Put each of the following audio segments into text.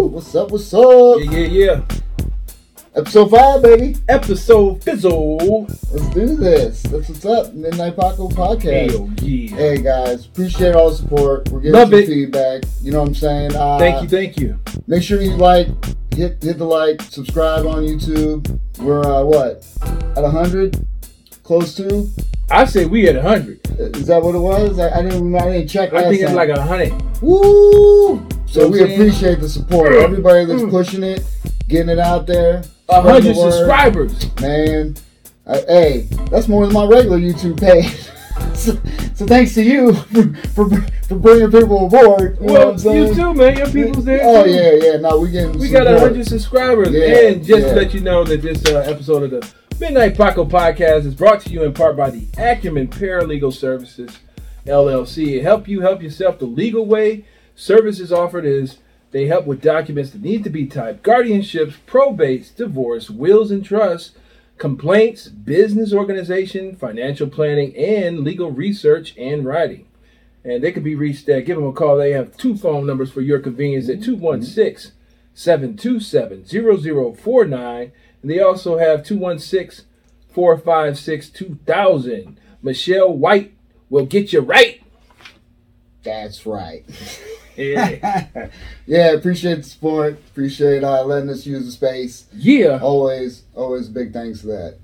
Yeah. Yeah, Woo-hoo. What's up? What's up? Yeah, yeah, yeah. Episode five, baby. Episode Fizzle. Let's do this. That's what's up. Midnight Paco podcast. Hell yeah. Hey guys, appreciate all the support. We're getting Love some it. feedback. You know what I'm saying? Uh, Thank you, thank you. Make sure you like, hit hit the like, subscribe on YouTube. We're uh, what at hundred, close to. I say we at 100. Is that what it was? I, I didn't. I didn't check. I think it's time. like a 100. Woo! So we appreciate the support. Mm. Everybody that's Mm. pushing it, getting it out there. A 100 the subscribers. Man, I, hey, that's more than my regular YouTube page. so, so thanks to you for, for, for bringing people aboard. You Well, you too, man. Your people's there. Oh too. yeah, yeah. No, we getting We got support. 100 subscribers. Yeah, and just yeah. to let you know that this uh, episode of the Midnight Paco podcast is brought to you in part by the Acumen Paralegal Services, LLC. It help you help yourself the legal way. Services offered is they help with documents that need to be typed, guardianships, probates, divorce, wills and trusts, complaints, business organization, financial planning, and legal research and writing. And they can be reached at, give them a call. They have two phone numbers for your convenience at 216 727 0049. And they also have 216 456 2000. Michelle White will get you right. That's right. Yeah. yeah, appreciate the support. Appreciate uh, letting us use the space. yeah. Always, always big thanks for that.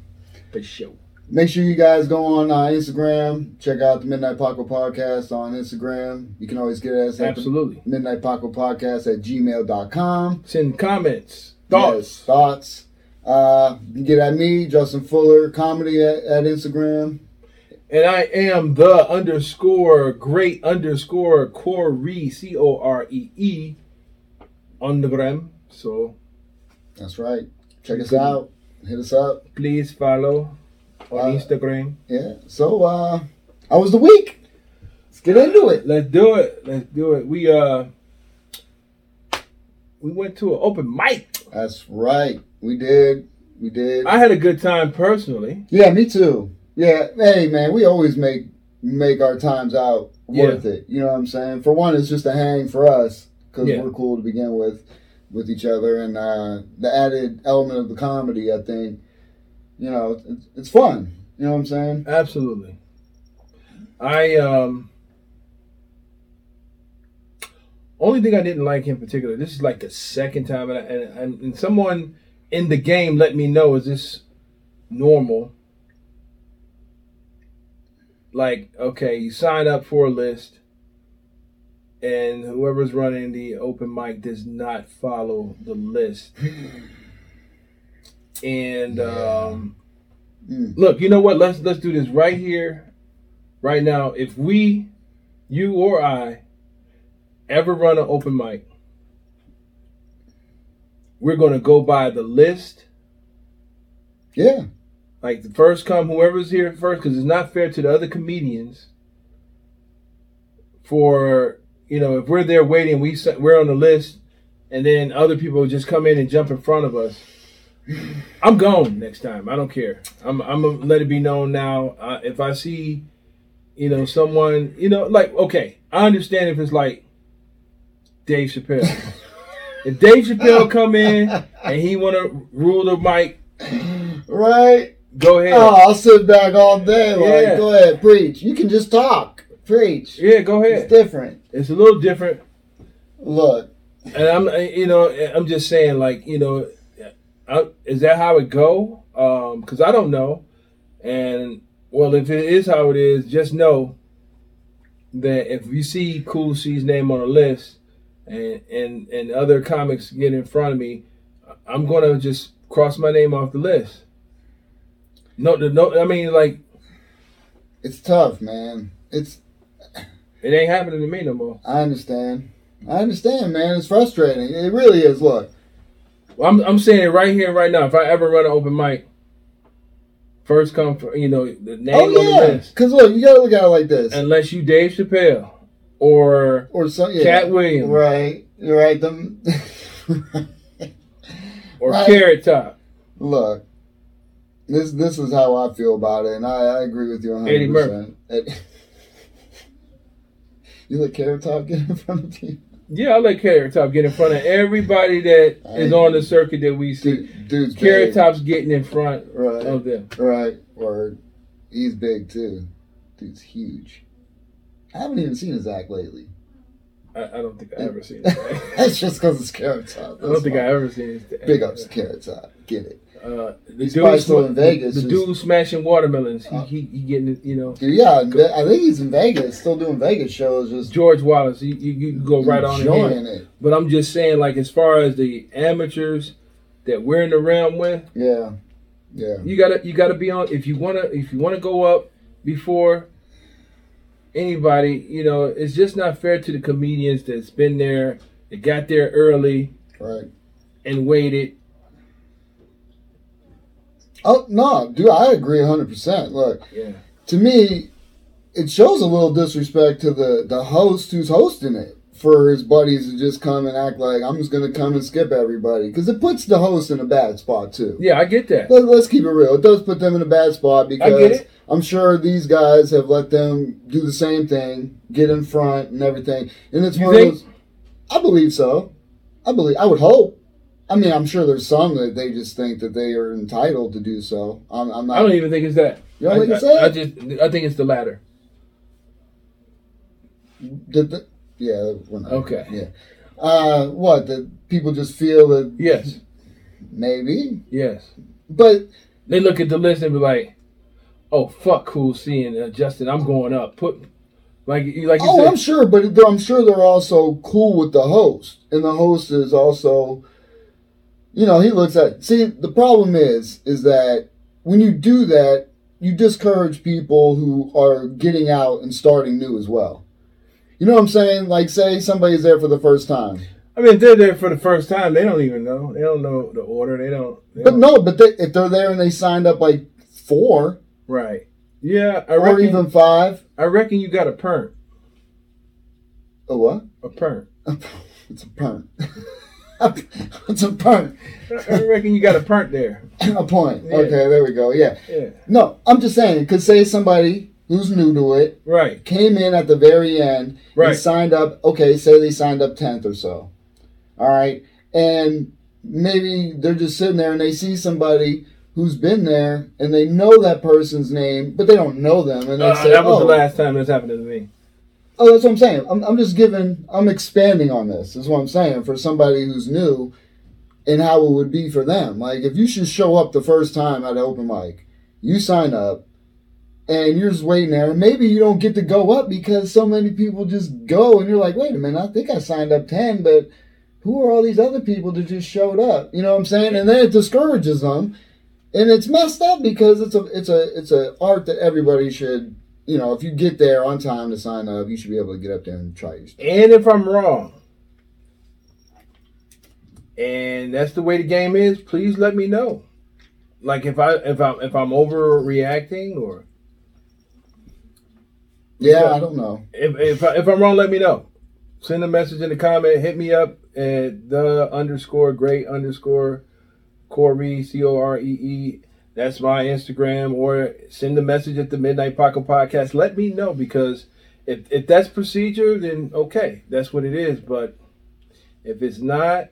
For sure. Make sure you guys go on uh, Instagram. Check out the Midnight Paco Podcast on Instagram. You can always get us at Absolutely. Midnight Paco Podcast at gmail.com. Send comments, Yes, thoughts. thoughts. Uh, you can get at me, Justin Fuller Comedy at, at Instagram. And I am the underscore great underscore Corey, C O R E E, on the gram. So That's right. Check us out. Hit us up. please follow on Uh, Instagram. Yeah. So, uh, how was the week? Let's get into it. Let's do it. Let's do it. We uh we went to an open mic. That's right. We did. We did. I had a good time personally. Yeah, me too. Yeah, hey man, we always make make our times out worth it. You know what I'm saying? For one, it's just a hang for us because Yeah. we're cool to begin with with each other, and uh, the added element of the comedy, I think, you know, it's, it's fun. You know what I'm saying? Absolutely. I um only thing I didn't like in particular. This is like the second time, and, I, and and someone in the game let me know is this normal? Like, okay, you sign up for a list, and whoever's running the open mic does not follow the list. And um, Mm. look, you know what? Let's let's do this right here, right now. If we, you or I, ever run an open mic, we're gonna go by the list. Yeah, Like the first come, whoever's here first, because it's not fair to the other comedians. For you know, if we're there waiting, we we're on the list, and then other people just come in and jump in front of us. I'm gone next time. I don't care. I'm I'm gonna let it be known now. Uh, if I see, you know, someone, you know, like okay, I understand if it's like Dave Chappelle. if Dave Chappelle come in and he want to rule the mic, right. Go ahead. Oh, I'll sit back all day. Like, Yeah. go ahead, preach. You can just talk, preach. Yeah, go ahead. It's different. It's a little different, Look, and I'm, you know, I'm just saying, like, you know, I, is that how it go? Um, because I don't know, and well, if it is how it is, just know that if you see Cool C's name on a list, and and and other comics get in front of me, I'm gonna just cross my name off the list. No, the no, I mean, like, it's tough, man. It's it ain't happening to me no more. I understand. I understand, man. It's frustrating. It really is. Look, Well, I'm I'm saying it right here, right now. If I ever run an open mic, first come, for, you know, the name oh on the yeah, list. because look, you gotta look at it like this, Unless you Dave Chappelle or or some yeah, Katt Williams right, right. Them. or Right. Carrot Top, look, this this is how I feel about it, and I, I agree with you 100. Eddie Murphy. You let Carrot Top get in front of you. Yeah, I let Carrot Top get in front of everybody that is on the circuit that we see. Dude, dude's Carrot big. Top's getting in front Right. of them. Right. Word. He's big too. Dude's huge. I haven't even seen his act lately. I, I don't think I ever seen it. That's just because it's Carrot Top. I don't think I ever seen it. Big ups to Carrot Top. Get it. Uh, the He's probably dude, still in Vegas, The just- dude smashing watermelons. He, Uh, he, he getting it, you know. Yeah, I think he's in Vegas, still doing Vegas shows, just George Wallace. You, you, you go right on it. But I'm just saying, like, as far as the amateurs that we're in the realm with, Yeah. Yeah. you gotta you gotta be on. If you wanna if you wanna go up before anybody, you know, it's just not fair to the comedians that's been there, that got there early Right. and waited. Oh no, dude, I agree hundred percent. Look, Yeah. to me, it shows a little disrespect to the the host who's hosting it for his buddies to just come and act like I'm just gonna come and skip everybody because it puts the host in a bad spot too. Yeah, I get that. Let, let's keep it real. It does put them in a bad spot because I'm sure these guys have let them do the same thing, get in front and everything, and it's You one think? of those. I believe so. I believe. I would hope. I mean, I'm sure there's some that they just think that they are entitled to do so. I'm, I'm not. I don't even think it's that. You don't I, think it's I- that? I just I think it's the latter. Did the, yeah, we're not. Okay. Yeah. Uh, what? That people just feel that Yes. maybe, Yes. but They look at the list and be like, "Oh fuck, cool seeing uh, Justin. I'm going up. Put like like you oh, said. I'm sure. But I'm sure they're also cool with the host, and the host is also, you know, he looks at. See, the problem is, is that when you do that, you discourage people who are getting out and starting new as well. You know what I'm saying? Like, say somebody's there for the first time. I mean, if they're there for the first time. They don't even know. They don't know the order. They don't. They But don't- no, but they, if they're there and they signed up like four Right. Yeah, I or reckon. even five, I reckon you got a perm. a what? A perm. It's a perm. it's a. I reckon you got a punt there. A point. Yeah. Okay, there we go. Yeah. Yeah. No, I'm just saying, because say somebody who's new to it Right. came in at the very end Right. and signed up, okay, say they signed up 10th or so. All right. And maybe they're just sitting there and they see somebody who's been there and they know that person's name, but they don't know them. And they Uh, say, that was oh, the last time this happened to me. Oh, that's what I'm saying. I'm, I'm just giving, I'm expanding on this, is what I'm saying, for somebody who's new and how it would be for them. Like, if you should show up the first time at an open mic, you sign up, and you're just waiting there, and maybe you don't get to go up because so many people just go, and you're like, wait a minute, I think I signed up 10, but who are all these other people that just showed up? You know what I'm saying? And then it discourages them. And it's messed up because it's a it's a it's a art that everybody should you know, if you get there on time to sign up, you should be able to get up there and try your stuff. And if I'm wrong, and that's the way the game is, please let me know. Like if I if I if I'm overreacting or Yeah, I don't know. if if, I, if I'm wrong, let me know. Send a message in the comment. Hit me up at the underscore great underscore Corey C O R E E. That's my Instagram. Or send a message at the Midnight Paco Podcast. Let me know because if if that's procedure, then okay, that's what it is. But if it's not,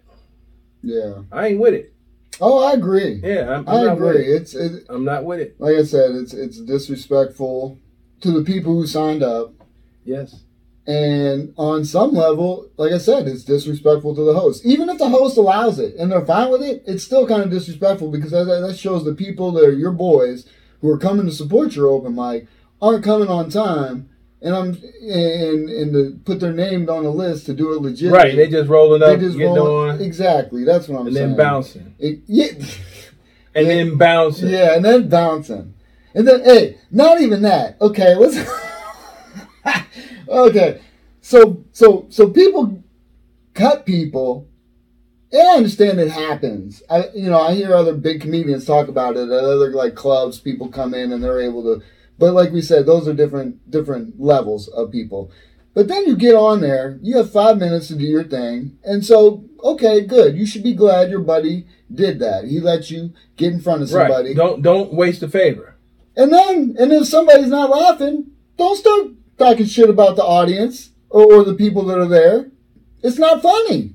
Yeah. I ain't with it. Oh, I agree. Yeah, I'm, I'm I agree. it. It's it, I'm not with it. like I said, it's it's disrespectful to the people who signed up, Yes. And on some level, like I said, it's disrespectful to the host. Even if the host allows it and they're fine with it, it's still kind of disrespectful because that, that shows the people that are your boys who are coming to support your open mic aren't coming on time, and I'm and and to put their name on the list to do it legit. Right. They just rolling They up, just getting roll- on, exactly. That's what I'm and saying. And then bouncing, It- yeah. and Yeah. then bouncing. Yeah, and then bouncing. And then, hey, not even that. Okay, let's. okay, so so so people cut people. And I understand it happens. I you know I hear other big comedians talk about it at other like clubs. People come in and they're able to, but like we said, those are different different levels of people. But then you get on there, you have five minutes to do your thing, and so okay, good. You should be glad your buddy did that. He let you get in front of somebody. Right. Don't don't waste a favor. And then, and if somebody's not laughing, don't start talking shit about the audience or, or the people that are there. It's not funny.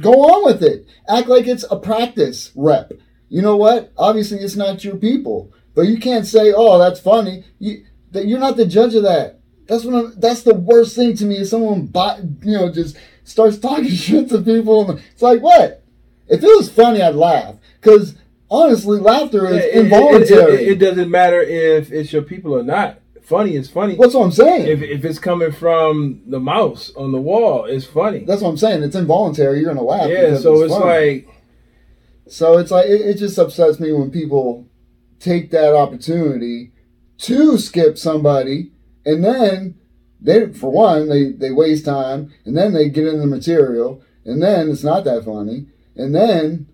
Go on with it. Act like it's a practice rep. You know what? Obviously, it's not your people, but you can't say, "Oh, that's funny." You, that you're not the judge of that. That's what I'm, that's the worst thing to me is someone buy, you know just starts talking shit to people. And it's like what? If it was funny, I'd laugh because honestly, laughter is Yeah, it- involuntary. It, it, it doesn't matter if it's your people or not. Funny is funny. That's what I'm saying. If, if it's coming from the mouse on the wall, it's funny. That's what I'm saying. It's involuntary. You're gonna laugh. yeah, so it's funny. like So it's like it, it just upsets me when people take that opportunity to skip somebody, and then they, for one, they they waste time, and then they get in the material, and then it's not that funny, and then.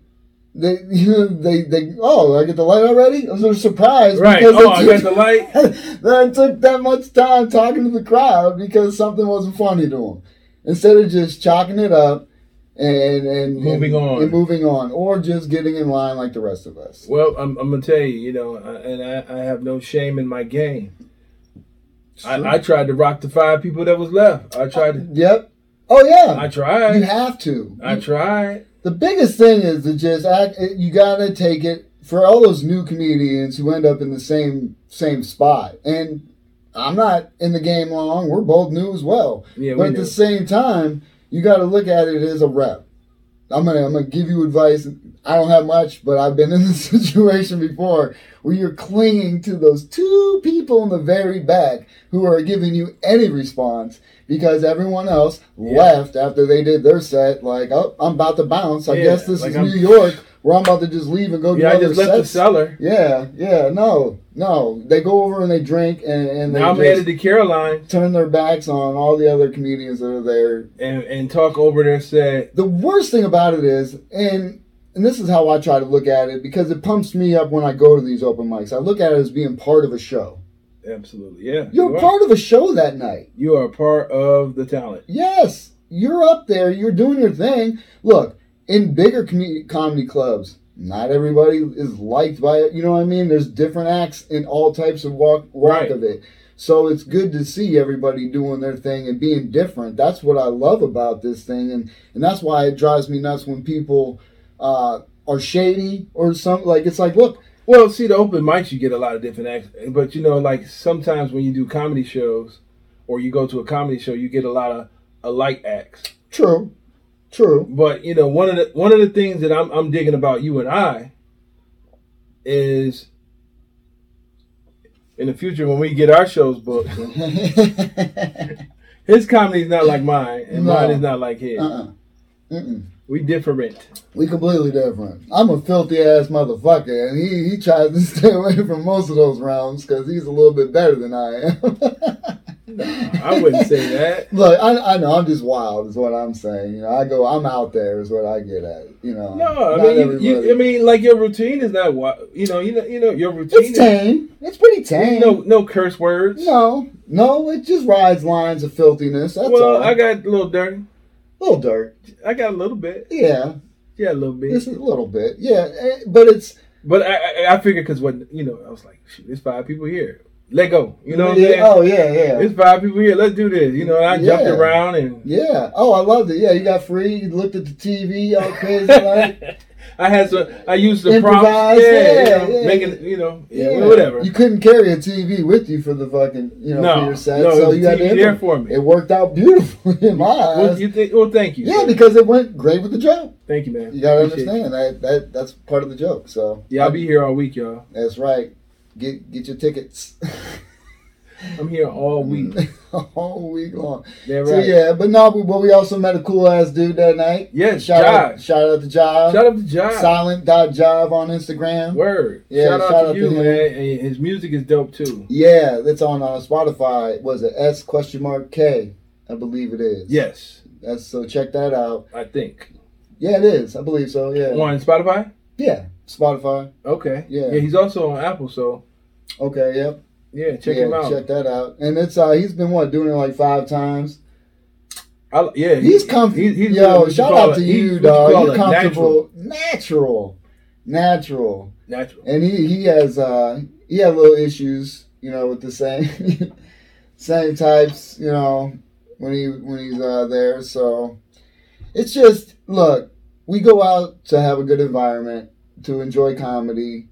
They, you know, they, they, oh, I get the light already? I was a surprise right. because Oh, I took- got the light. then took that much time talking to the crowd because something wasn't funny to them. Instead of just chalking it up and and Moving and, on. and moving on, or just getting in line like the rest of us. Well, I'm, I'm gonna tell you, you know, I- and I, I have no shame in my game. I, I tried to rock the five people that was left. I tried. To, Yep. Oh yeah. I tried. you have to. I tried. The biggest thing is to just act. You gotta take it for all those new comedians who end up in the same same spot. And I'm not in the game long. We're both new as well. Yeah, but we at the same time, you got to look at it as a rep. I'm gonna I'm gonna give you advice. I don't have much, but I've been in this situation before where you're clinging to those two people in the very back who are giving you any response because everyone else Yeah. left after they did their set. Like, oh, I'm about to bounce. I Yeah, guess this like is I'm- New York where I'm about to just leave and go do Yeah, I other just left the cellar. Yeah, yeah, no, no. They go over and they drink and, and they Now I'm headed to Caroline turn their backs on all the other comedians that are there and, and talk over their set. the worst thing about it is, and and this is how I try to look at it because it pumps me up when I go to these open mics. I look at it as being part of a show. Absolutely, yeah. You're you part of a show that night. You are part of the talent. Yes, you're up there. You're doing your thing. Look, in bigger com- comedy clubs, not everybody is liked by it. You know what I mean? There's different acts in all types of walk walk Right. of it. So it's good to see everybody doing their thing and being different. That's what I love about this thing, and and that's why it drives me nuts when people uh, are shady or something. Like it's like, look, Well, see, the open mics you get a lot of different acts, but you know, like sometimes when you do comedy shows, or you go to a comedy show, you get a lot of alike acts. true, true. But you know, one of the one of the things that I'm I'm digging about you and I is in the future when we get our shows booked, his comedy is not like mine, and No. mine is not like his. uh-uh. Mm-mm. We different. We completely different. I'm a filthy ass motherfucker, and he, he tries to stay away from most of those realms because he's a little bit better than I am. I wouldn't say that. Look, I, I know I'm just wild, is what I'm saying. You know, I go, I'm out there, is what I get at. You know, No, I mean, you, you, I mean, like your routine is not what you know. You know, you know, your routine. it's tame. It's pretty is, tame. no, no curse words. no, no, it just rides lines of filthiness. That's well, all. I got a little dirty. Little dirt. I got a little bit. Yeah, Yeah, a little bit. just a little bit. Yeah, eh, but it's But I, I, I figured because when you know, I was like, shoot, there's five people here. Let go. You know what I'm yeah, saying? Oh yeah, yeah. There's five people here. Let's do this. You know, I jumped around and Yeah. Oh, I loved it. Yeah, you got free. You looked at the TV all crazy like. I had some. I used the. Improvise, Yeah, yeah, you know, yeah. making you know, yeah, whatever. You couldn't carry a TV with you for the fucking you know for no, your set, no, so you had to. There for me. It worked out beautifully in my well, eyes. you think? Well, thank you. yeah, because it went great with the joke. thank you, man. You gotta Appreciate understand that that that's part of the joke. So Yeah, I'll be here all week, y'all. That's right. Get get your tickets I'm here all week. all week long. Yeah, So yeah, but no, but, we also met a cool ass dude that night. Yes, Shout out, shout out to Jive. Shout out to Josh. Silent.jive on Instagram. Word. Yeah, shout out shout to out you, to him. man. And his music is dope too. Yeah, it's on uh, Spotify. Was it S question mark K? I believe it is. Yes, That's so check that out. I think. Yeah, it is. I believe so. Yeah. On Spotify. Yeah. Spotify. Okay. Yeah. Yeah, he's also on Apple, so Okay. Yep. yeah, check yeah, him out. Check that out. And it's uh he's been what doing it like five times. I, yeah, He's comfortable. He's, he's Yo, shout out to it- you, dog. You're a comfortable. Natural. Natural. Natural. And he he has uh he had little issues, you know, with the same same types, you know, when he when he's uh there. So it's just look, we go out to have a good environment, to enjoy comedy,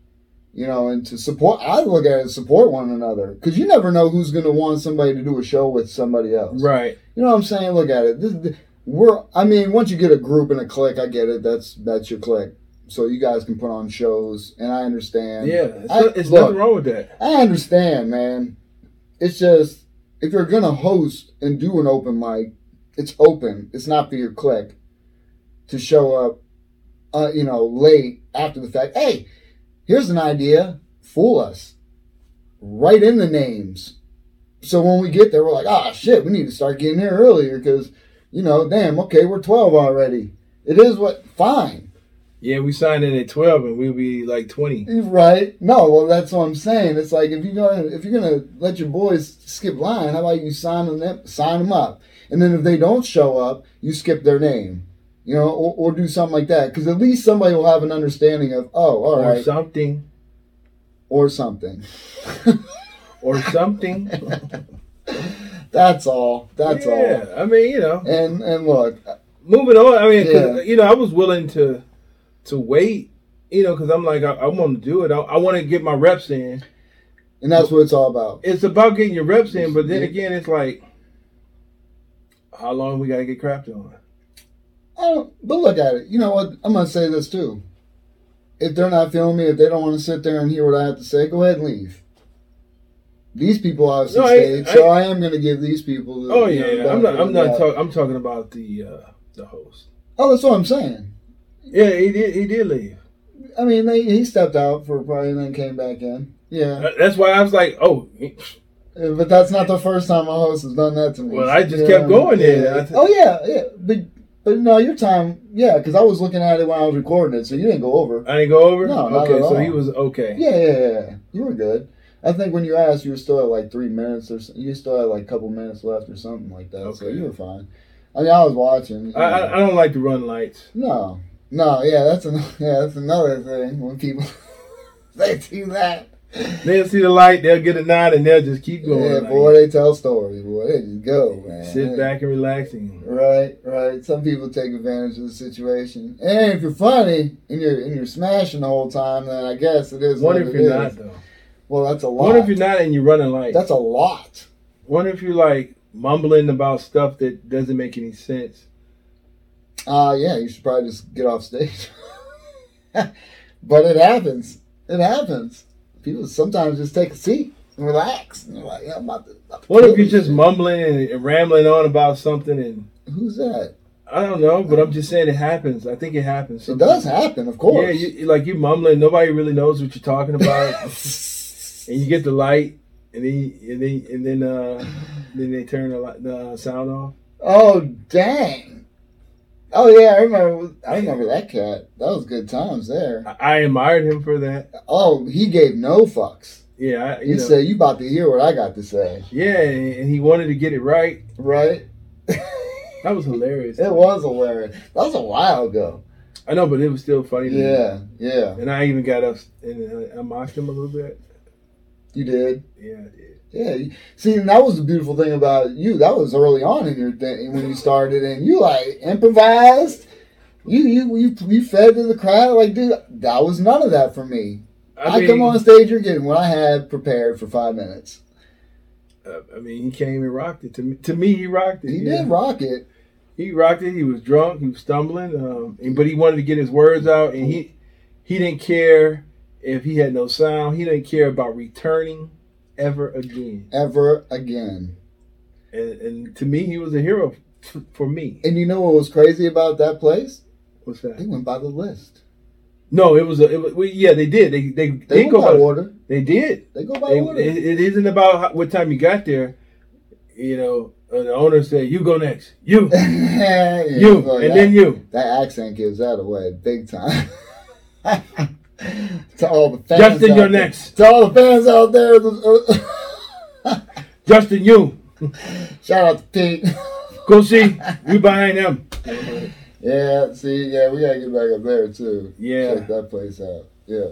you know, and to support. I look at it support one another because you never know who's going to want somebody to do a show with somebody else. Right. You know what I'm saying? Look at it. This, this- we're. I mean, once you get a group and a clique, I get it. That's that's your clique. So you guys can put on shows, and I understand. Yeah. It's, I- it's look, nothing wrong with that. I understand, man. It's just if you're gonna host and do an open mic, it's open. It's not for your clique to show up, uh, you know, late after the fact. Hey, here's an idea. Fool us. Write in the names. So when we get there, we're like, ah, shit, we need to start getting here earlier because, you know, damn, okay, we're 12 already. It is what, fine. Yeah, we signed in at twelve, and we'll be like twenty. Right? No, well, that's what I'm saying. It's like if you're gonna if you're gonna let your boys skip line, how about you sign them sign them up, and then if they don't show up, you skip their name, you know, or, or do something like that. Because at least somebody will have an understanding of, oh, all or something, or something. or something. That's all. That's all. yeah, I mean, you know, And and look, moving on. I mean, Yeah. you know, I was willing to to wait. You know, because I'm like, I, I want to do it. I, I want to get my reps in. and that's what it's all about. It's about getting your reps in, but then Yeah. again, it's like, how long we got to get crapped on? Don't, but look at it. You know what? I'm gonna say this too. If they're not feeling me, if they don't want to sit there and hear what I have to say, go ahead and leave. These people obviously No, I- stayed, I- so I am gonna give these people. The, Oh you know, yeah, I'm not. I'm not talking. I'm talking about the uh, the host. Oh, that's what I'm saying. Yeah, he did. He did leave. I mean, they, he stepped out for probably and then came back in. Yeah, Uh, That's why I was like, oh, Uh, but that's not the first time a host has done that to me. Well, I just Yeah, kept going yeah. there. I oh yeah, yeah, but but no, your time, yeah, because I was looking at it when I was recording it, so you didn't go over. I didn't go over. No, not okay, so he was okay. Yeah, yeah, yeah. You were good. I think when you asked, you were still at like three minutes or so, you still had like a couple minutes left or something like that. So you were fine. I mean, I was watching. I, I. I don't like to run lights. no, no, yeah, that's an, yeah, that's another thing when people they do that. They'll see the light, they'll get a nod, and they'll just keep going. Yeah, like, boy, they tell stories. Boy, they just go, man. sit back and relaxing. Right, right. Some people take advantage of the situation, and if you're funny and you're and you're smashing the whole time, then I guess it is. what what if you're is. not though? Well, that's a lot. What if you're not and you're running lights? That's a lot. What if you're like mumbling about stuff that doesn't make any sense? Uh yeah, you should probably just get off stage. but it happens. It happens. People sometimes just take a seat and relax. And like, yeah, I'm about to. about to What if you're just shit. mumbling and, rambling on about something and Who's that? I don't know, but I'm just saying it happens. I think it happens. It does happen, of course. Yeah, you, you- like you mumbling, nobody really knows what you're talking about, and you get the light, and then and then and then uh, then they turn the, light, the sound off. oh dang. Oh yeah, I remember. I remember that cat. That was good times there. I, I admired him for that. Oh, he gave no fucks. Yeah, I, He you know, said, "You about to hear what I got to say?" yeah, and he wanted to get it right. Right? That was hilarious. It was hilarious. That was a while ago. I know, but it was still funny. To me. Yeah, yeah. And I even got up and uh, I mocked him a little bit. You did. Yeah, I did. Yeah. See, and that was the beautiful thing about you. That was early on in your thing when you started, and you like improvised. You you you you fed to the crowd like, dude. That was none of that for me. I, mean, come on stage, you're getting what I had prepared for five minutes. uh, I mean, he came and rocked it. To me, to me, he rocked it. He yeah. did rock it. He rocked it. He was drunk. He was stumbling. Um, and- but he wanted to get his words out, and he he didn't care if he had no sound. He didn't care about returning ever again. Ever again. And, and to me, he was a hero f- for me. And you know what was crazy about that place? What's that? They went by the list. No, it was. A, it was well, yeah, they did. They they They they go by by. order. They did. They go by They- order. it, it isn't about how, what time you got there. You know, uh, the owner said, "You go next. You, Yeah, you, so and that- then you." That accent gives that away big time. to all the fans. Justin, out you're there- next. To all the fans out there. Justin, you Shout out to Pete. go see. You behind them. yeah, see, yeah, we gotta get back up there too. Yeah. Check that place out. Yeah.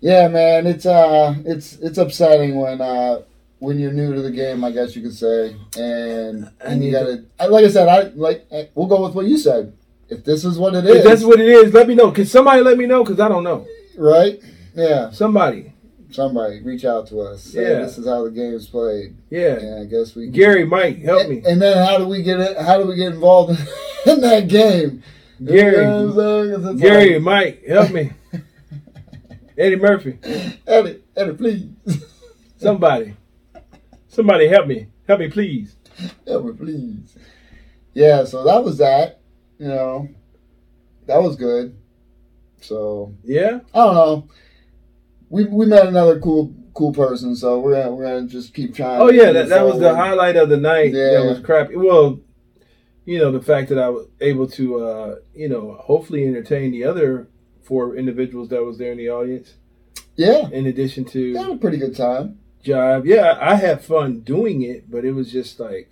Yeah, man, it's uh it's it's upsetting when uh when you're new to the game, I guess you could say. And and you gotta I- like I said, I like we'll go with what you said. if this is what it is, If this is, that's what it is, let me know. Can somebody let me know? Because I don't know. Right? Mm-hmm. Yeah, Somebody. somebody reach out to us. Say, Yeah. this is how the game's played. Yeah. Yeah, I guess we. Gary, Mike, help and, me. And then how do we get it? How do we get involved in, in that game? Gary. You know what I'm saying? 'Cause it's Gary, Mike, help me. Eddie Murphy. Eddie, Eddie, please, Somebody. Somebody help me. Help me, please. help me, please. Yeah, so that was that. You know, that was good. So Yeah? I don't know. We we met another cool cool person, so we're gonna we're gonna just keep trying. Oh yeah, that, that was the highlight of the night. Yeah. That was crappy. Well, you know, the fact that I was able to uh, you know, hopefully entertain the other four individuals that was there in the audience. Yeah, In addition we had to a pretty good time. Jive. Yeah, I had fun doing it, but it was just like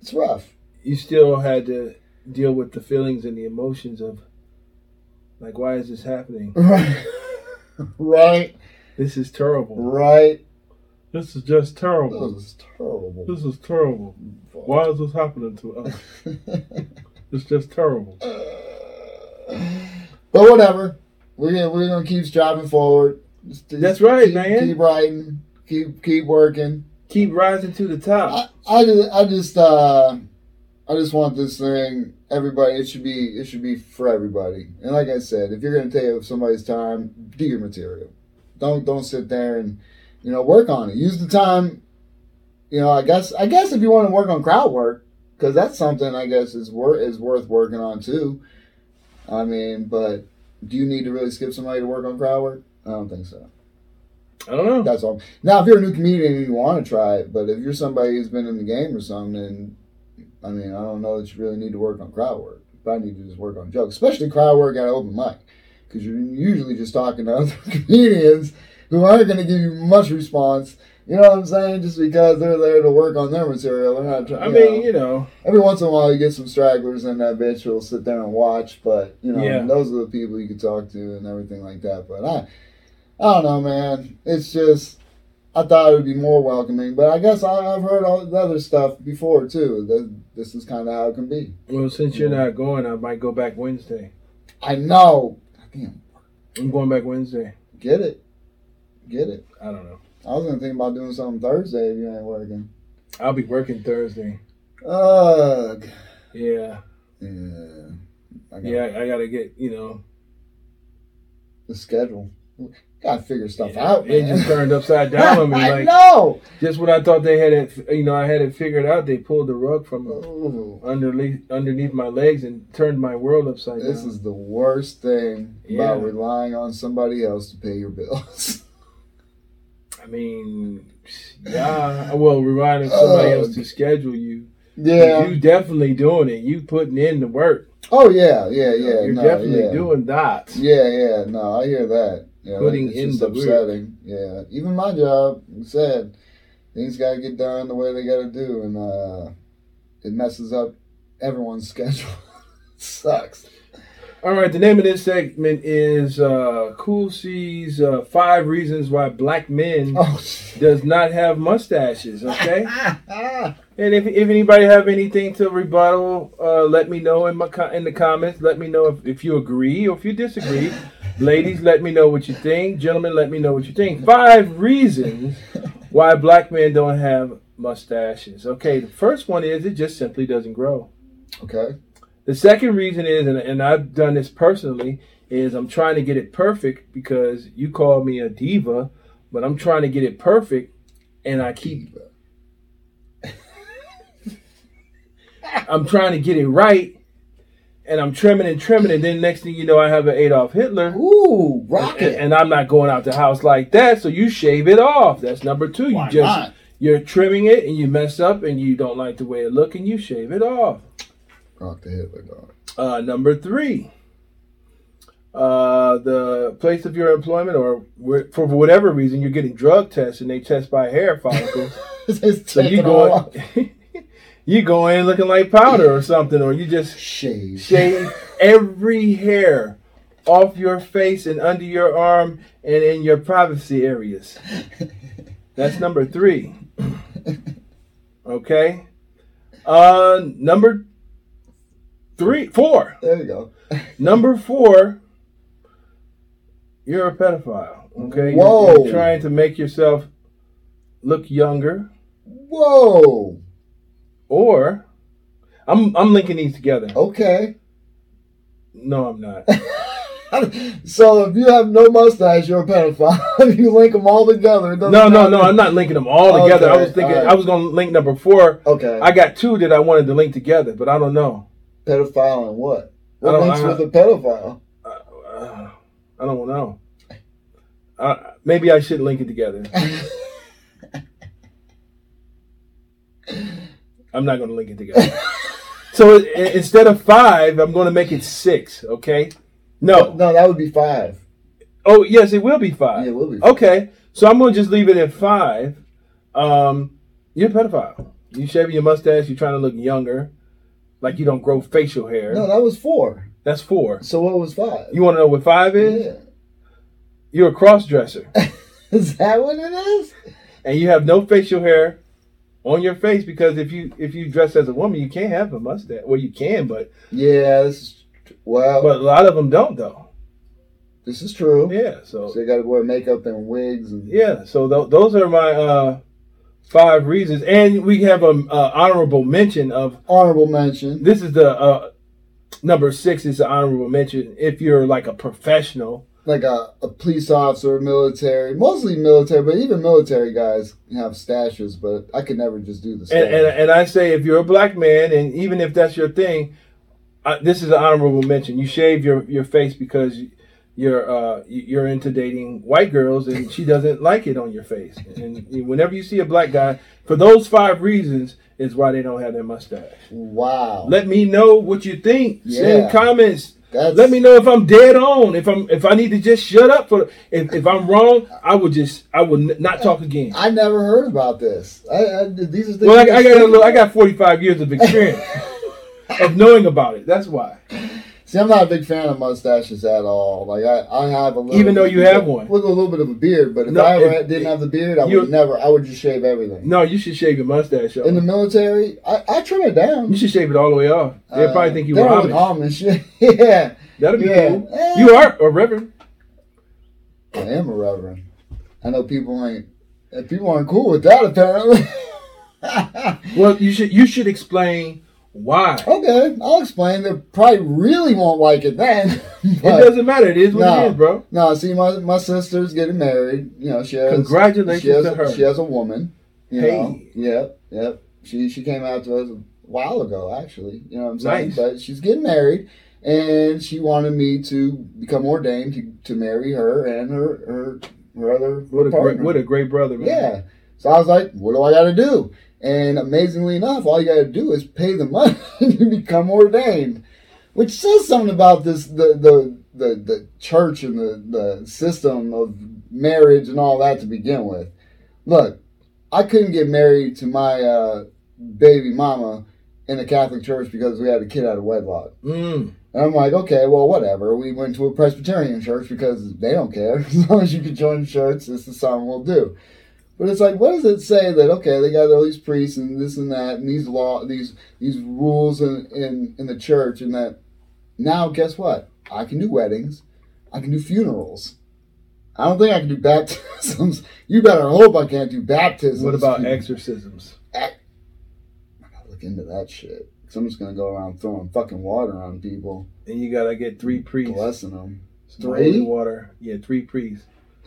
It's rough. you still had to deal with the feelings and the emotions of like why is this happening? Right, right, This is terrible. right. This is just terrible. was terrible. This is terrible. Why is this happening to us? It's just terrible. but whatever. We're gonna, we're gonna keep striving forward. Just- just That's right, keep, man. Keep writing. Keep keep working. Keep rising to the top. I, I just I just uh I just want this thing. Everybody, it should be it should be for everybody. And like I said, if you're gonna take up somebody's time, do your material. Don't don't sit there and you know work on it. Use the time. You know, I guess I guess if you want to work on crowd work, because that's something I guess is worth is worth working on too. I mean, but do you need to really skip somebody to work on crowd work? I don't think so. I don't know. That's all. Now, if you're a new comedian and you want to try it, but if you're somebody who's been in the game or something, then I mean, I don't know that you really need to work on crowd work. You probably need to just work on jokes, especially crowd work at open mic, because you're usually just talking to other comedians who aren't going to give you much response. You know what I'm saying? Just because they're there to work on their material, they're not. Trying, I mean, you know, every once in a while you get some stragglers in that bitch who'll sit there and watch, but you know, Yeah. those are the people you can talk to and everything like that. But I, I don't know, man. It's just I thought it would be more welcoming, but I guess I, I've heard all the other stuff before too. This is kind of how it can be. well, since you're not going, I might go back Wednesday. I know. Damn, I'm going back Wednesday. get it, get it. I don't know. I was gonna think about doing something Thursday if you ain't working. I'll be working Thursday. Ugh. Yeah, Yeah. I got yeah. I gotta get you know. The schedule. Gotta figure stuff Yeah, out. it man. just turned upside down on me. I Like know. just when I thought they had it, you know, I had it figured out. They pulled the rug from Ooh, underneath underneath my legs and turned my world upside this down. This is the worst thing Yeah. about relying on somebody else to pay your bills. I mean, yeah. Well, relying on somebody else to oh. schedule you. yeah. You definitely doing it. You putting in the work. Oh yeah, yeah, yeah. You're no, definitely yeah. doing that. Yeah, yeah. No, I hear that. Know, Putting in the work. upsetting. Yeah. Even my job, said, things gotta get done the way they gotta do, and uh, it messes up everyone's schedule. Sucks. All right. The name of this segment is uh, Cool C's uh, Five Reasons Why Black Men Oh. Does Not Have Mustaches. Okay. And if, if anybody have anything to rebuttal, uh, let me know in my co- in the comments. Let me know if, if you agree or if you disagree. Ladies, let me know what you think. Gentlemen, let me know what you think. Five reasons why black men don't have mustaches. Okay, the first one is it just simply doesn't grow. okay. The second reason is, and, and I've done this personally, is I'm trying to get it perfect because you call me a diva, but I'm trying to get it perfect, and I keep I'm trying to get it right, and I'm trimming and trimming, and then next thing you know, I have an Adolf Hitler, Ooh, and, rocket. and I'm not going out the house like that. So you shave it off. That's number two. You Why just not? you're trimming it, and you mess up, and you don't like the way it look, and you shave it off. Rock the Hitler dog. Uh, number three, uh, the place of your employment, or wh- for whatever reason, you're getting drug tests, and they test by hair follicles. so you go, you go in looking like powder or something, or you just shave. shave every hair off your face and under your arm and in your privacy areas. That's number three. Okay. Uh, number Three, four. There you go. Number four, you're a pedophile. Okay, You're- You're, trying to make yourself look younger, Whoa. Or I'm I'm linking these together. Okay. No, I'm not. so if you have no mustache, you're a pedophile. you link them all together. No, no, matter. no. I'm not linking them all together. I was thinking right. I was going to link number four. Okay. I got two that I wanted to link together, but I don't know. pedophile and what? What I- with a pedophile? Uh, I don't know. Uh, maybe I should link it together. I'm not going to link it together. so instead of five, I'm going to make it six. Okay? No. no, that would be five. Oh, yes, it will be five. Yeah, it will be. Five. Okay, so I'm going to just leave it at five. Um, you're a pedophile. You shaving your mustache. You're trying to look younger, like you don't grow facial hair. No, that was four. That's four. So what was five? You want to know what five is? yeah. You're a cross dresser. Is that what it is? and you have no facial hair on your face because if you if you dress as a woman, you can't have a mustache. Well, you can, but Yeah. This is, well, but a lot of them don't though. this is true. Yeah, So so they got to wear makeup and wigs and yeah, so th- those are my uh, five reasons, and we have a uh, honorable mention of honorable mention. this is the uh, number six is the honorable mention if you're like a professional. Like a, a police officer, military, mostly military, but even military guys have stashes. But I could never just do the. And, and and I say if you're a black man, and even if that's your thing, uh, this is an honorable mention. You shave your, your face because you're uh, you're into dating white girls, and she doesn't like it on your face. And whenever you see a black guy, for those five reasons, is why they don't have their mustache. wow, Let me know what you think. Yeah. Send comments. That's Let me know if I'm dead on. If I'm if I need to just shut up for if, if I'm wrong, I would just I would n- not talk again. I never heard about this. I, I, these are things. Well, I, I got a little, I got 45 years of experience of knowing about it. That's why. See, I'm not a big fan of mustaches at all. Like I, I have a little, Even though you have one. with a little bit of a beard. But if No, I ever if- didn't have the beard, I would never. I would just shave everything. No, you should shave your mustache off. In the military, I, I trim it down. you should shave it all the way off. They'll Uh, probably think you were Amish. Amish. yeah, That'll be yeah. cool. Eh. You are a reverend. I am a reverend. I know people ain't. uh, People aren't cool with that apparently. Well, you should you should explain why. okay, I'll explain. They probably really won't like it then. It doesn't matter. It is what No. it is, bro. No, see, my my sister's getting married. You know, she has. Congratulations she has, to her. She has a woman. You Hey. know. Yep. Yep. She she came out to us a while ago, actually. You know what I'm saying? Nice. But she's getting married, and she wanted me to become ordained to, to marry her and her her her other What a partner. great, what a great brother, man. yeah. So I was like, what do I got to do? And amazingly enough, all you got to do is pay the money to become ordained, which says something about this the the the, the church and the, the system of marriage and all that to begin with. Look, I couldn't get married to my uh, baby mama in the Catholic Church because we had a kid out of wedlock. Mm. And I'm like, okay, well, whatever. We went to a Presbyterian church because they don't care. As long as you can join the church, this is something we'll do. But it's like, what does it say that okay, they got all these priests and this and that and these law, these these rules in in, in the church, and that now guess what? I can do weddings, I can do funerals. I don't think I can do baptisms. You better hope I can't do baptisms. What about exorcisms? Eh. I gotta look into that shit. I'm just gonna go around throwing fucking water on people, And you gotta get three priests. blessing them. Some Three? holy water. Yeah, three priests.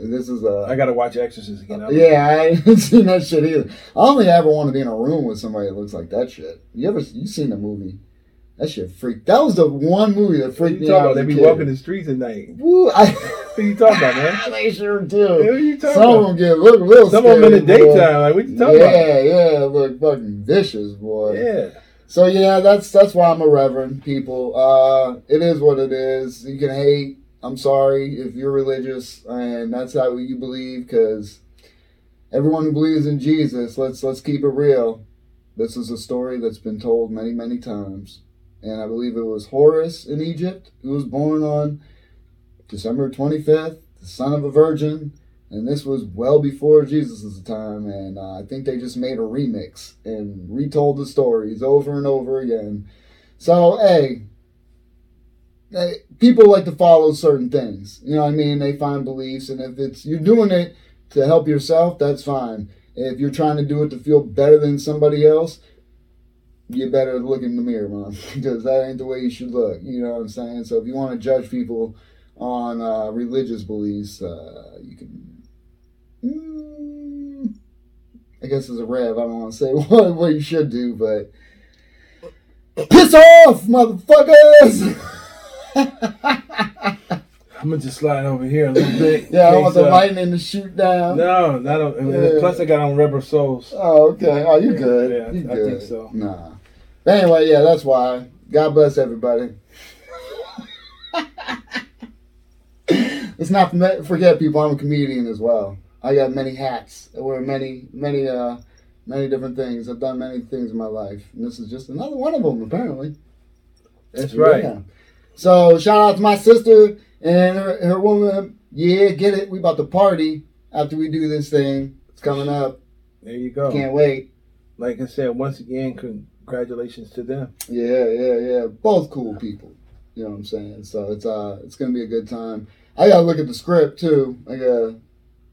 This is a I gotta watch Exorcist again. I'm- Yeah, I ain't seen that shit either. I only ever want to be in a room with somebody that looks like that shit. You ever you seen the movie? That shit freaked. That was the one movie that freaked me out. about? They be kid. walking the streets at night. Woo, I, What you talking about, man? they sure What are you talking Some of about? them get look real. Some of them in the boy. daytime. Like, what you talking Yeah, yeah, look fucking vicious, boy. Yeah. So yeah, that's that's why I'm a reverend. People, uh, it is what it is. You can hate. I'm sorry if you're religious and that's how you believe, because everyone who believes in Jesus, let's let's keep it real. This is a story that's been told many many times, and I believe it was Horus in Egypt who was born on December 25th, the son of a virgin. And this was well before Jesus' time, and uh, I think they just made a remix and retold the stories over and over again. So, hey, people like to follow certain things. You know what I mean? They find beliefs, and if it's you're doing it to help yourself, that's fine. If you're trying to do it to feel better than somebody else, you better look in the mirror, man, because that ain't the way you should look. You know what I'm saying? So if you want to judge people on uh, religious beliefs, uh, you can. Mm, I guess as a rev, I don't want to say what, what you should do, but piss off, motherfuckers! I'm gonna just slide over here a little bit. yeah, I want the uh, lightning to shoot down. No, not on, Yeah. plus I got on rubber soles. Oh, okay. Oh, you good. Yeah, you I good. think so. Nah. But anyway, yeah, that's why. God bless everybody. Let's not forget- forget, people. I'm a comedian as well. I got many hats. I wear many, many, uh, many different things. I've done many things in my life, and this is just another one of them. Apparently. That's right. Yeah. So shout out to my sister and her, her woman. Yeah, get it. We about to party after we do this thing. It's coming up. There you go. Can't wait. Like I said, once again, congratulations to them. Yeah, yeah, yeah. Both cool people. You know what I'm saying? So it's uh it's gonna be a good time. I gotta look at the script too. I gotta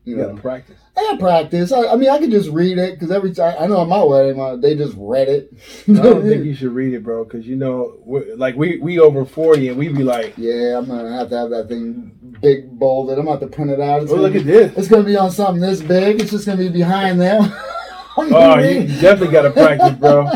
you You know gotta practice. I gotta practice. I, I mean I could just read it because every time I know on my wedding they just read it. I don't think you should read it, bro, because you know, like we we over forty and we be like, yeah, I'm gonna have to have that thing big bolded. I'm gonna have to print it out. It's oh look be, at this. It's gonna be on something this big. It's just gonna be behind them. Oh, you definitely gotta practice, bro.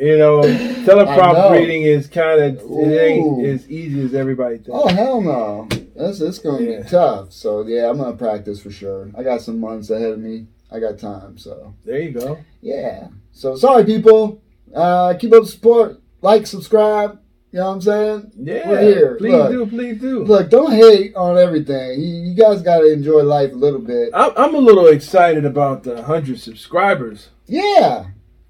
You know, teleprompt know. reading is kind of it ain't as easy as everybody thinks. Oh hell no! It's it's gonna Yeah. be tough. So yeah, I'm gonna practice for sure. I got some months ahead of me. I got time. So There you go. yeah. So sorry, people. Uh, keep up the support. Like, subscribe. You know what I'm saying? Yeah, We're here. please Look. do, please do. Look, don't hate on everything. You, you guys got to enjoy life a little bit. I'm, I'm a little excited about the hundred subscribers. Yeah,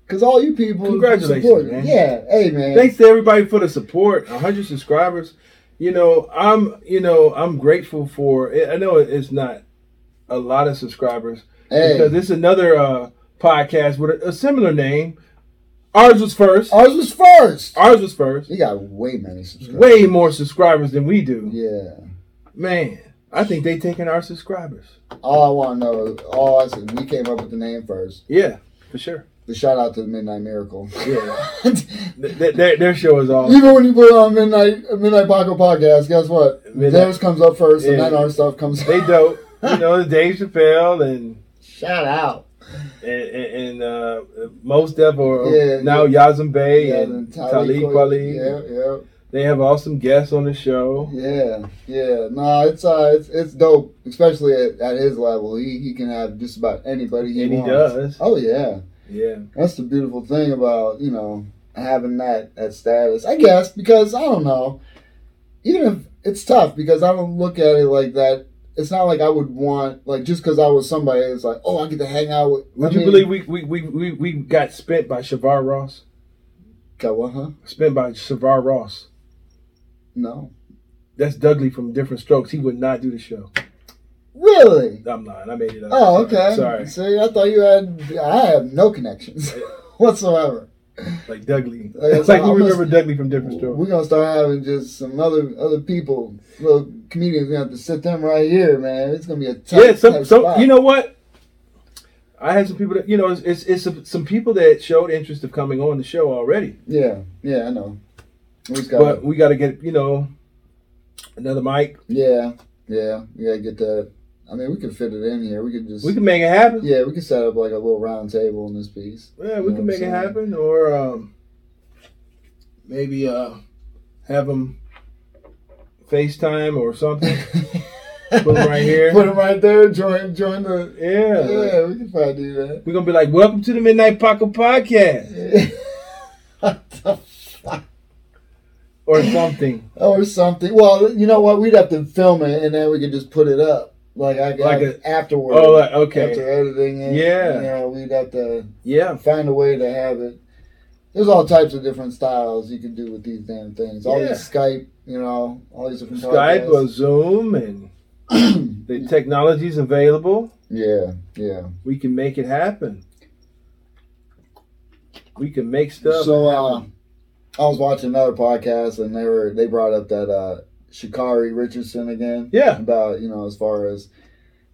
because all you people, Congratulations, support- man. Yeah, hey man. Thanks to everybody for the support. hundred subscribers. You know, I'm you know I'm grateful for. I know it's not a lot of subscribers Hey, because this is another uh, podcast with a, a similar name. Ours was first. ours was first. Ours was first. You got way many subscribers. Way more subscribers than we do. Yeah. Man, I think they taking our subscribers. All I want to know, is- all I said, we came up with the name first. Yeah, for sure. The shout out to the Midnight Miracle. Yeah. Th- th- their, their show is awesome. Even when you put on Midnight Midnight Paco podcast, guess what? Midnight- Theirs comes up first, and then our stuff comes. They dope. You know, the Dave Chappelle and Shout out. and, and, and uh, most of or Yeah, now Yasiin Bey Yeah, and Talib Kweli. Yeah, yeah, They have awesome guests on the show. yeah, yeah. No, it's uh, it's it's dope, especially at, at his level. He he can have just about anybody he And he wants. does. Oh yeah, Yeah. that's the beautiful thing about you know having that that status. I guess because I don't know, even if it's tough because I don't look at it like that. It's not like I would want like just because I was somebody. It's like oh I get to hang out with. Would you believe we, we, we, we, we got spent by Shavar Ross? Got what? Huh? Spent by Shavar Ross. No. That's Dudley from Diff'rent Strokes. He would not do the show. Really? I'm not. I made it up. Oh, okay. Sorry. See, I thought you had. I have no connections whatsoever. Like Dudley. Oh, like, It's like I'm we remember Dudley from Diff'rent Strokes. We're gonna start having just some other other people, little comedians. We have to sit them right here, man. It's gonna be a tough. Yeah, some, spot. you know what? I had some people that, you know, it's, it's, it's some, some people that showed interest of coming on the show already. Yeah, yeah, I know. We got. But we got to get, you know, another mic. yeah, yeah. We gotta get that. I mean, we could fit it in here. We could just. We can make it happen. yeah, we could set up like a little round table in this piece. Yeah, we can make it happen, or um, maybe uh, have them FaceTime or something. Put them right here. Put them right there. Join, join the. yeah, Yeah, we can probably do that. we're gonna be like, "Welcome to the Midnight Paco Podcast" fuck? or something. or something. Well, you know what? We'd have to film it and then we could just put it up. Like I could Like afterward. Oh, like, okay, After editing it. Yeah. You know, we'd have to yeah, find a way to have it. There's all types of different styles you can do with these damn things. All Yeah. these Skype, you know, all these different Skype or. Zoom, and the technology's available. yeah, yeah. We can make it happen. We can make stuff. So, uh. I was watching another podcast and they were they brought up that uh Sha'Carri Richardson again. Yeah. About, you know, as far as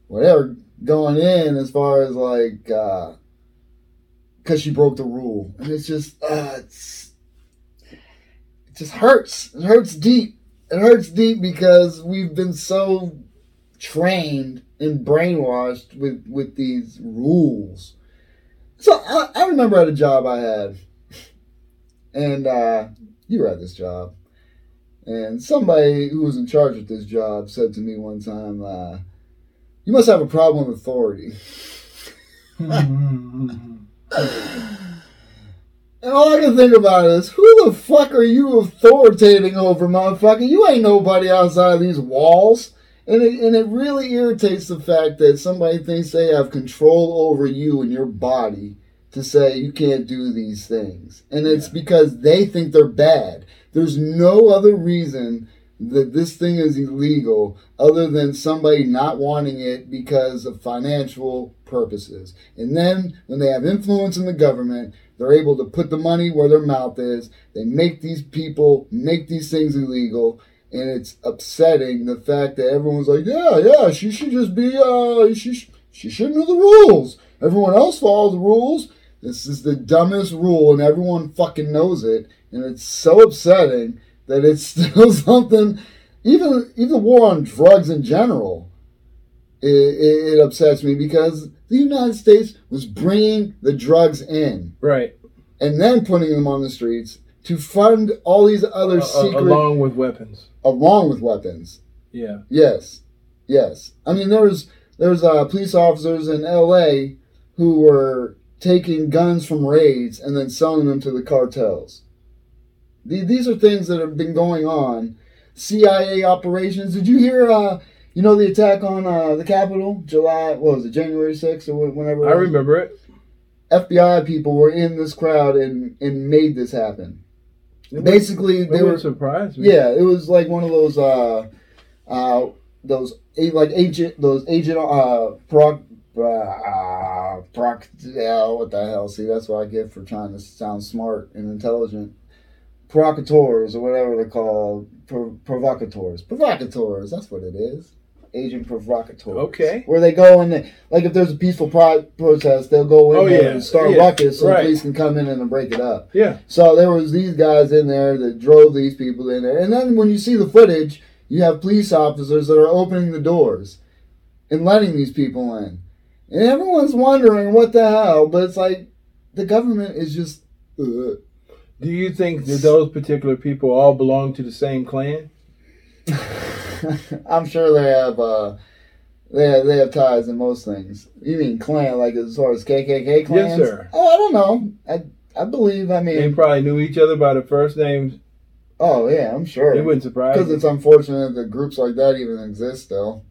whatever going in as far as like uh because she broke the rule. And it's just uh it's it just hurts. It hurts deep. It hurts deep because we've been so trained and brainwashed with with these rules. So I, I remember at a job I had, and uh, you were at this job, and somebody who was in charge of this job said to me one time, uh, "You must have a problem with authority." And all I can think about is, who the fuck are you authoritating over, motherfucker? You ain't nobody outside of these walls. And it, and it really irritates the fact that somebody thinks they have control over you and your body to say you can't do these things. And it's Yeah. because they think they're bad. There's no other reason that this thing is illegal other than somebody not wanting it because of financial purposes. And then when they have influence in the government, they're able to put the money where their mouth is. They make these people make these things illegal and it's upsetting the fact that everyone's like, yeah, yeah, she should just be, uh, she sh- she shouldn't know the rules. Everyone else follows the rules. This is the dumbest rule, and everyone fucking knows it, and it's so upsetting that it's still something. Even even the war on drugs in general, it, it, it upsets me because the United States was bringing the drugs in Right. and then putting them on the streets to fund all these other Uh, secret along with weapons. along with weapons. Yeah. Yes, yes. I mean, there was there was uh, police officers in L.A. who were taking guns from raids and then selling them to the cartels. The- These are things that have been going on. CIA operations. Did you hear? Uh, you know the attack on uh, the Capitol, July. What was it? January sixth or wh- whenever. it I remember it. FBI people were in this crowd and and made this happen. Basically, It they were surprised. me. yeah, it was like one of those uh uh those like agent those agent uh proc uh proc what the hell see that's what I get for trying to sound smart and intelligent provocateurs or whatever they're called Pro- provocateurs provocateurs that's what it is agent provocateurs Okay. where they go and they, like if there's a peaceful pro- protest they'll go in Oh, there yeah. and start Yeah. ruckus so Right. the police can come in and break it up Yeah. so there was these guys in there that drove these people in there. And then when you see the footage, you have police officers that are opening the doors and letting these people in. And everyone's wondering what the hell, but it's like the government is just. Do you think that those particular people all belong to the same clan? I'm sure they have uh they have, they have ties in most things. You mean clan like as far as KKK clans? Yes, sir. Oh, I don't know. I I believe. I mean, They probably knew each other by the first names. oh yeah, I'm sure. It wouldn't surprise Because it's unfortunate that groups like that even exist still.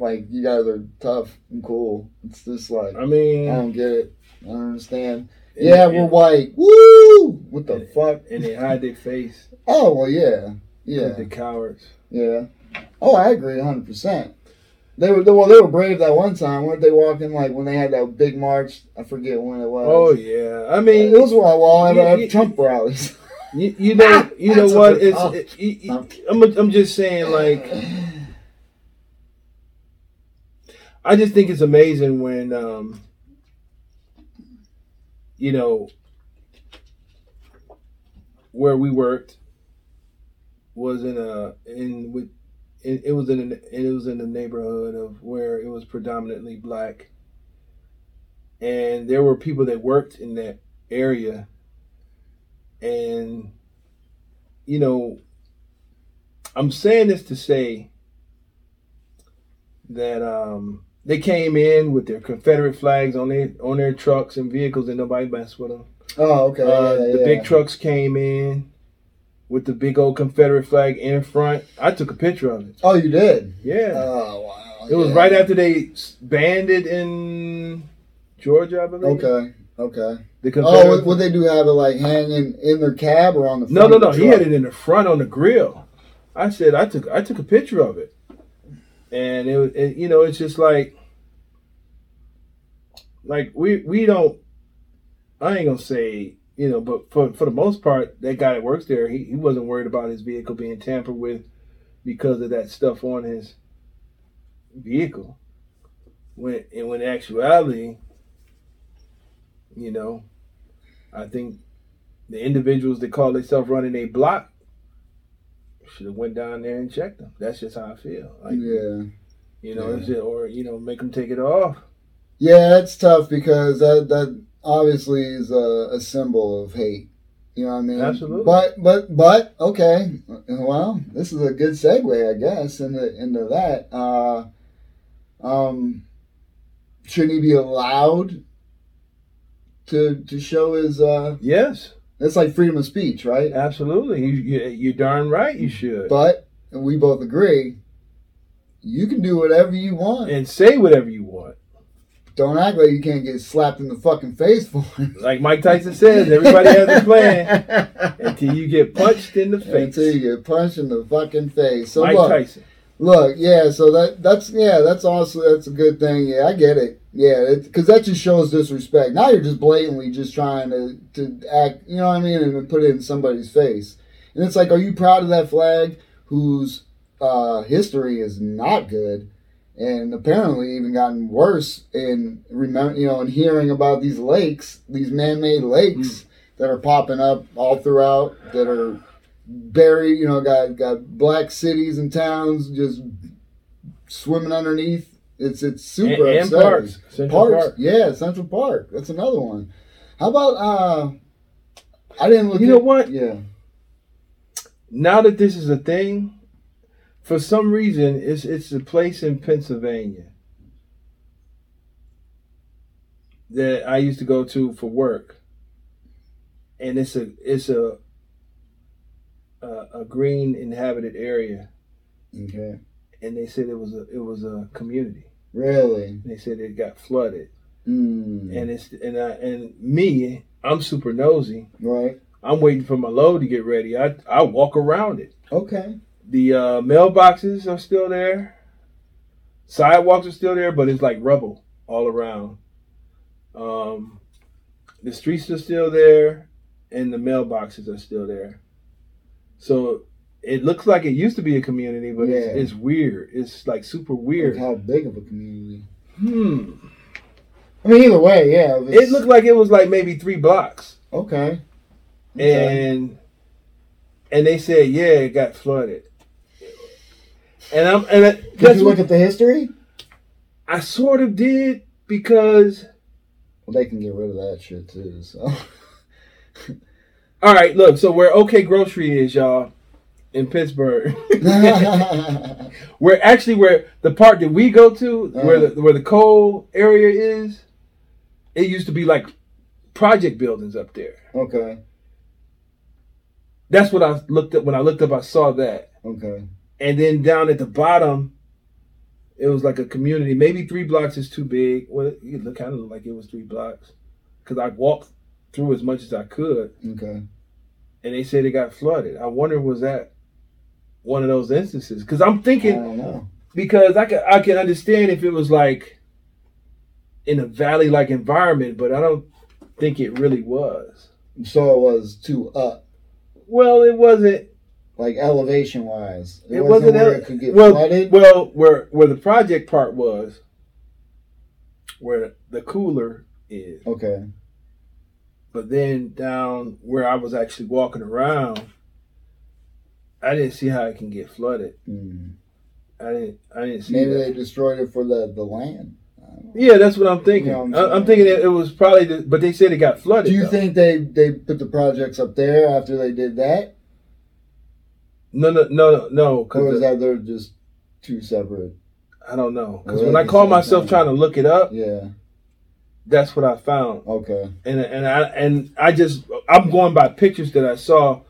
Like, you guys are tough and cool. It's just like, I mean, I don't get it. I don't understand. Yeah, and- we're white. Woo! What the and- fuck? And they hide their face. Oh, well, yeah. Yeah. The cowards. Yeah. Oh, I agree 100%. They were, well, they were brave that one time. Weren't they walking, like, when they had that big march? I forget when it was. Oh yeah. I mean, it was while while at uh, Trump rallies. you, you know, you know what? It's. oh. It, you- I'm. I'm just saying, like, I just think it's amazing when, um, you know, where we worked was in a in with it, it was in an, it was in the neighborhood of where it was predominantly black, and there were people that worked in that area, and you know, I'm saying this to say that um, they came in with their Confederate flags on their on their trucks and vehicles, and nobody messed with them. oh, okay. Uh, yeah, the yeah. big trucks came in with the big old Confederate flag in front. I took a picture of it. Oh, you did? Yeah, Oh, wow. it was right after they banned it in Georgia, I believe. Okay, okay. The Oh, Confederate. would, would they do have it like hanging in their cab or on the no, front no, no. the He had it in the front on the grill. I said I took I took a picture of it, and it, was- it you know it's just like like we we don't. I ain't gonna say you know, but for for the most part, that guy that works there, he, he wasn't worried about his vehicle being tampered with because of that stuff on his vehicle. When and when actuality, you know, I think the individuals that call themselves running a block should have went down there and checked them. That's just how I feel. Like, yeah. You know, Yeah. just- or you know, make them take it off. Yeah, it's tough because that that obviously is a, a symbol of hate. You know what I mean? Absolutely. But but but okay. Well, this is a good segue, I guess, into into that. Uh, um, shouldn't he be allowed to to show his? Uh, Yes, it's like freedom of speech, right? absolutely. You, you you're darn right. You should. But and we both agree, you can do whatever you want. and say whatever you want. Don't act like you can't get slapped in the fucking face for it. Like Mike Tyson says, everybody has a plan until you get punched in the face. Until you get punched in the fucking face. So Mike look, Tyson. look, yeah. So that that's yeah, that's also that's a good thing. Yeah, I get it. Yeah, because that just shows disrespect. Now you're just blatantly just trying to to act. You know what I mean, and put it in somebody's face. And it's like, are you proud of that flag whose uh, history is not good? And apparently, even gotten worse in remember, you know, in hearing about these lakes, these man-made lakes that are popping up all throughout, that are buried. You know, got got black cities and towns just swimming underneath. It's it's super and, and parks. Central Parks, Park. yeah, Central Park. That's another one. How about uh? I didn't look. You at, know what? Yeah. Now that this is a thing, for some reason, it's it's a place in Pennsylvania that I used to go to for work, and it's a it's a a, a green inhabited area, Okay. and they said it was a it was a community. Really. They said it got flooded, Mm. and it's and I and me, I'm super nosy. right. I'm waiting for my load to get ready. I I walk around it. Okay. The uh, mailboxes are still there. Sidewalks are still there, but it's like rubble all around. Um, the streets are still there, and the mailboxes are still there. So it looks like it used to be a community, but Yeah. it's, it's weird. It's like super Like weird. how big of a community? Hmm. I mean, either way, yeah. It looked like it was like maybe three blocks, okay. Okay. and and they said yeah, it got flooded. And I'm and I, Did you look at the history? I sort of did because Well, they can get rid of that shit too. So. all right, look, so where OK Grocery is, y'all, in Pittsburgh, where actually where the part that we go to, uh-huh. where the where the coal area is, it used to be like project buildings up there. okay. That's what I looked up when I looked up. I saw that, Okay. And then down at the bottom, it was like a community. Maybe three blocks is too big. Well, it looked kind of looked like it was three blocks because I walked through as much as I could. Okay. and they said it got flooded. I wonder was that one of those instances? Because I'm I thinking don't know. because I can I can understand if it was like in a valley like environment, but I don't think it really was. So it was too up, Well, it wasn't. Like elevation wise. It wasn't where ele- it could get well, flooded. Well, where where the project part was, where the cooler is, Okay. but then down where I was actually walking around, I didn't see how it can get flooded. Hmm. I didn't. I didn't see Maybe that. they destroyed it for the the land. I don't know. Yeah, that's what I'm thinking. You know what I'm I- I'm thinking it, it was probably, the, but they said it got flooded. Do you though. think they they put the projects up there after they did that, No, no, no, no, no. or is that they're just two separate? I don't know. Because when I call myself thing. trying to look it up, Yeah. that's what I found. Okay. And and I and I just I'm going by pictures that I saw.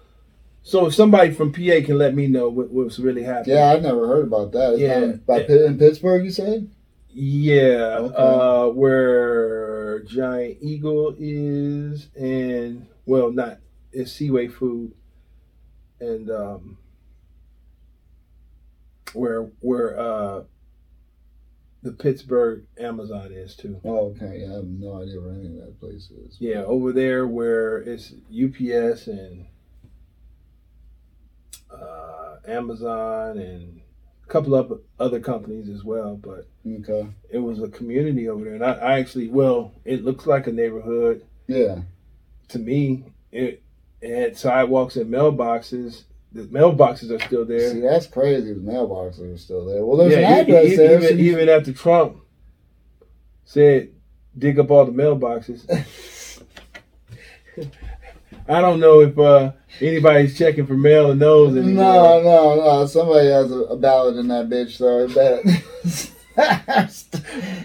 So if somebody from PA can let me know what, what's really happening. Yeah, I never heard about that. It's Yeah. by in Pittsburgh, you said? Yeah, Okay. uh, where Giant Eagle is, and well, not it's Seaway Food, and um, where where uh, the Pittsburgh Amazon is too. Oh, okay. I have no idea where any of that place is. Yeah, over there where it's UPS and uh, Amazon and a couple of other companies as well. But Okay. it was a community over there, and I, I actually, well, it looks like a neighborhood Yeah. to me. It, it had sidewalks and mailboxes. The mailboxes are still there. See, that's crazy. The mailboxes are still there. Well, there's yeah, an address e- there. even, even after Trump said, dig up all the mailboxes. I don't know if uh, anybody's checking for mail and those anymore. No, no, no. Somebody has a, a ballot in that bitch, so I bet.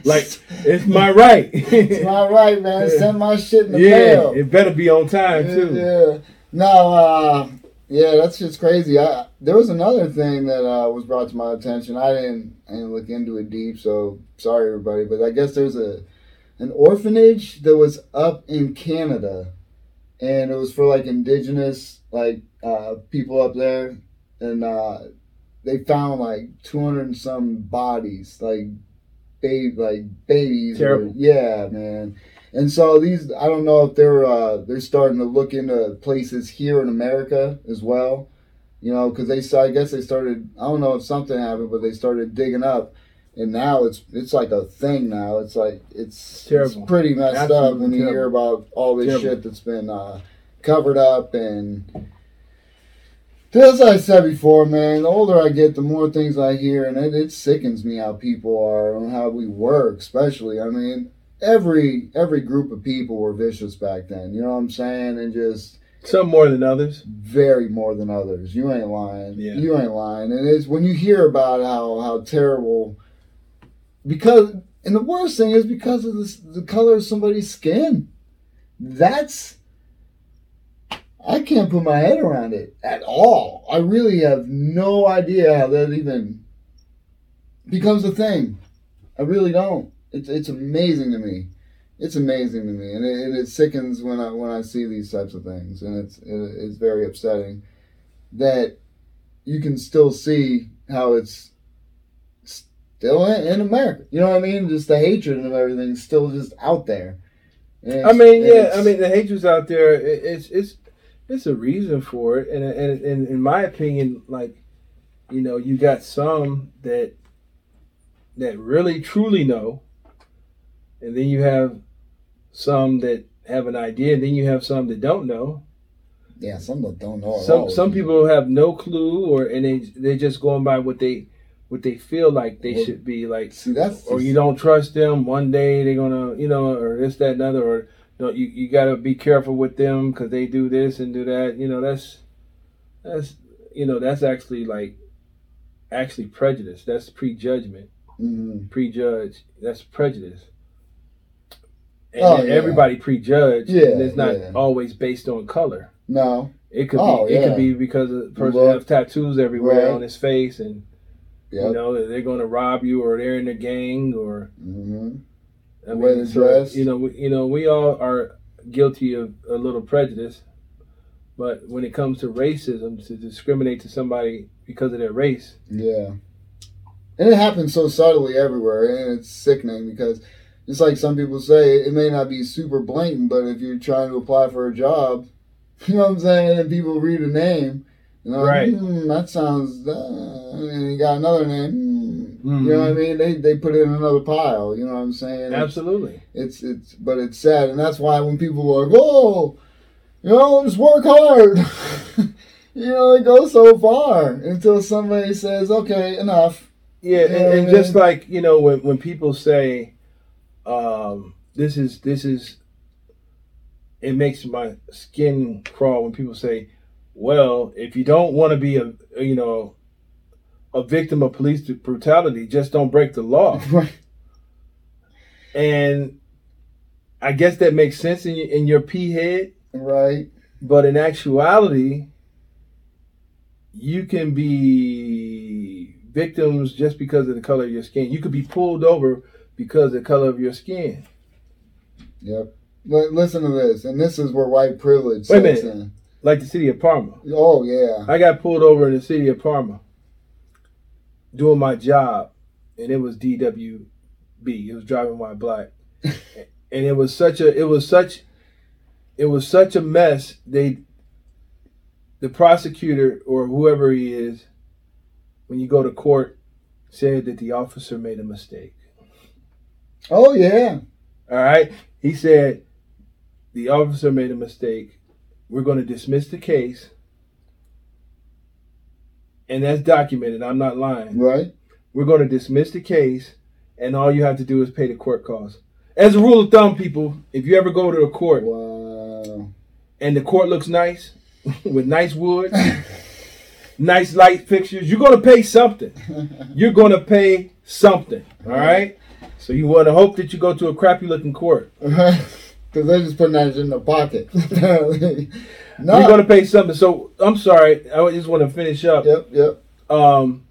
Like, it's my right. it's my right, man. Send my shit in the yeah, mail. it better be on time, too. yeah. No, uh, yeah, that's just crazy. I, there was another thing that uh, was brought to my attention. I didn't, I didn't look into it deep, so sorry everybody. But I guess there's a an orphanage that was up in Canada, and it was for like indigenous like uh, people up there, and uh, they found like 200 and some bodies, like babe, like babies. or- Terrible. yeah, man. And so these, I don't know if they're uh, they're starting to look into places here in America as well, you know, because they saw. I guess they started. I don't know if something happened, but they started digging up, and now it's it's like a thing now. It's like it's, it's pretty messed up Absolutely when you hear about all this Terrible. shit that's been uh, covered up and. As I said before, man, the older I get, the more things I hear, and it, it sickens me how people are and how we work, especially. I mean, every every group of people were vicious back then. You know what I'm saying? And just Some more than others. very more than others. You ain't lying. Yeah. You ain't lying. And it's when you hear about how how terrible because and the worst thing is because of this, the color of somebody's skin. That's I can't put my head around it at all. I really have no idea how that even becomes a thing. I really don't. It's it's amazing to me. It's amazing to me, and it, and it sickens when I when I see these types of things, and it's it, it's very upsetting that you can still see how it's still in, in America. You know what I mean? Just the hatred of everything's still just out there. I mean, yeah, I mean, the hatred's out there. It, it's it's it's a reason for it, and, and and in my opinion, like you know, you got some that that really truly know, and then you have some that have an idea, and then you have some that don't know. yeah, some that don't know. At Some all. some people have no clue, or and they they're just going by what they what they feel like they Well, should be like see that's or you don't trust them. One day they're gonna, you know, or this, that, and other, or don't you? You gotta be careful with them because they do this and do that. You know, that's that's you know that's actually like actually prejudice. That's prejudgment, Mhm. prejudge. That's prejudice. And Oh, yeah. everybody prejudge. Yeah, and it's not yeah. always based on color. No, It could Oh, be. It could be because the person Look. has tattoos everywhere Right. on his face, and Yep. you know they're going to rob you, or they're in a gang, or hmm I mean, so, you know, we, you know, we all are guilty of a little prejudice, but when it comes to racism, to discriminate to somebody because of their race, Yeah. And it happens so subtly everywhere, and it's sickening because it's like some people say, it may not be super blatant, but if you're trying to apply for a job, you know what I'm saying, and people read a name, you know, Right. hmm, that sounds, uh, and you got another name, hmm, Mhm. you know what I mean? They, they put it in another pile, you know what I'm saying? Absolutely, it's it's but it's sad and that's why when people are like oh you know just work hard you know it goes so far until somebody says okay enough yeah, Yeah, and, and just like you know, when when people say, um, "This is this is," it makes my skin crawl when people say, "Well, if you don't want to be a you know." A victim of police brutality, just don't break the law. right and I guess that makes sense in your, in your pea head, right but in actuality, you can be victims just because of the color of your skin. You could be pulled over because of the color of your skin. yep Li- listen to this and this is where white privilege Wait a sets minute. in Like the city of Parma. oh yeah I got pulled over in the city of Parma doing my job, and it was DWB. It was driving while black, and it was such a it was such it was such a mess. They the prosecutor or whoever he is, when you go to court, said that the officer made a mistake. Oh yeah. All right. He said the officer made a mistake. We're going to dismiss the case. And that's documented. I'm not lying. Right. We're going to dismiss the case, and all you have to do is pay the court costs. As a rule of thumb, people, if you ever go to a court Wow. and the court looks nice with nice wood, nice light fixtures, you're going to pay something. You're going to pay something. All right. So you want to hope that you go to a crappy looking court. Because they're just putting that in their pocket. Apparently. no. You're going to pay something. So I'm sorry. I just want to finish up. Yep. Yep. Um,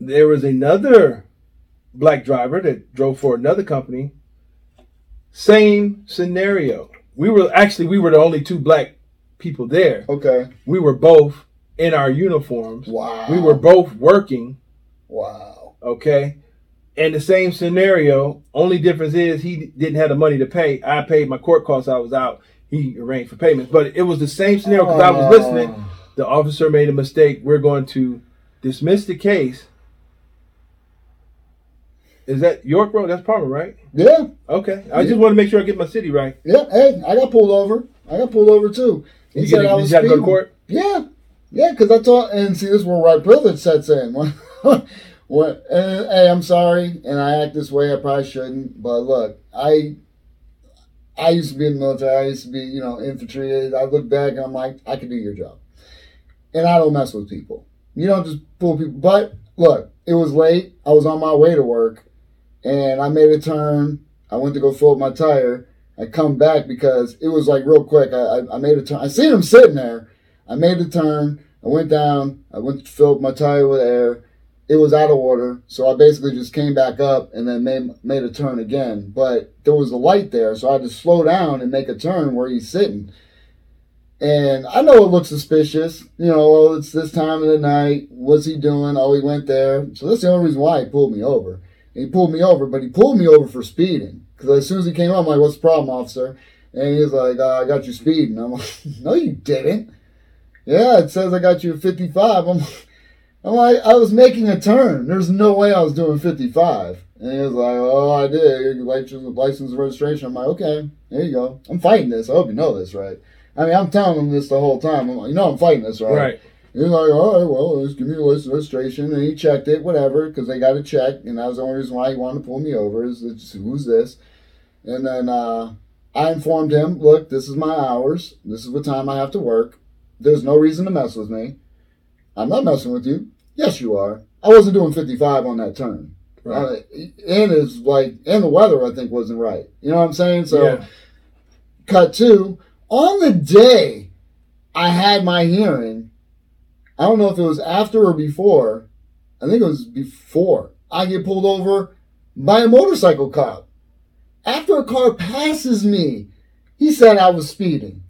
there was another black driver that drove for another company. Same scenario. We were actually we were the only two black people there. Okay. We were both in our uniforms. Wow. We were both working. Wow. Okay. And the same scenario. Only difference is he didn't have the money to pay. I paid my court costs. I was out. He arranged for payments. But it was the same scenario because I was Oh. listening. The officer made a mistake. We're going to dismiss the case. Is that York Road? That's Parma, right? Yeah. Okay. I just want to make sure I get my city right. Yeah. Hey, I got pulled over. I got pulled over too. He You, said get, I was got to go to court? Yeah, yeah, because I thought, and see, this is where white privilege sets in. When, uh, and, hey, I'm sorry, and I act this way. I probably shouldn't, but look, I, I used to be in the military. I used to be, you know, infantry. I look back and I'm like, I can do your job, and I don't mess with people. You don't just pull people. But look, it was late. I was on my way to work, and I made a turn. I went to go fill up my tire. I come back because it was like real quick. I, I, I made a turn. I seen him sitting there. I made the turn. I went down. I went to fill up my tire with air. It was out of order, so I basically just came back up and then made made a turn again. But there was a light there, so I had to slow down and make a turn where he's sitting. And I know it looks suspicious. You know, oh, it's this time of the night. What's he doing? Oh, he went there. So that's the only reason why he pulled me over. And he pulled me over, but he pulled me over for speeding. Because as soon as he came up, I'm like, what's the problem, officer? And he's like, uh, I got you speeding. I'm like, no, you didn't. Yeah, it says I got you at 55. I'm, I'm like, I was making a turn. There's no way I was doing 55. And he was like, oh, I did. License, license registration. I'm like, okay, there you go. I'm fighting this. I hope you know this, right? I mean, I'm telling him this the whole time. I'm like, you know I'm fighting this, right? Right. He's like, all right, well, just give me the license registration. And he checked it, whatever, because they got to check. And that was the only reason why he wanted to pull me over is it's, who's this? And then uh, I informed him, look, this is my hours. This is what time I have to work. There's no reason to mess with me. I'm not messing with you. Yes, you are. I wasn't doing 55 on that turn. Right. Uh, and it's like, and the weather, I think, wasn't right. You know what I'm saying? So, yeah. cut two on the day I had my hearing. I don't know if it was after or before. I think it was before. I get pulled over by a motorcycle cop. After a car passes me, he said I was speeding,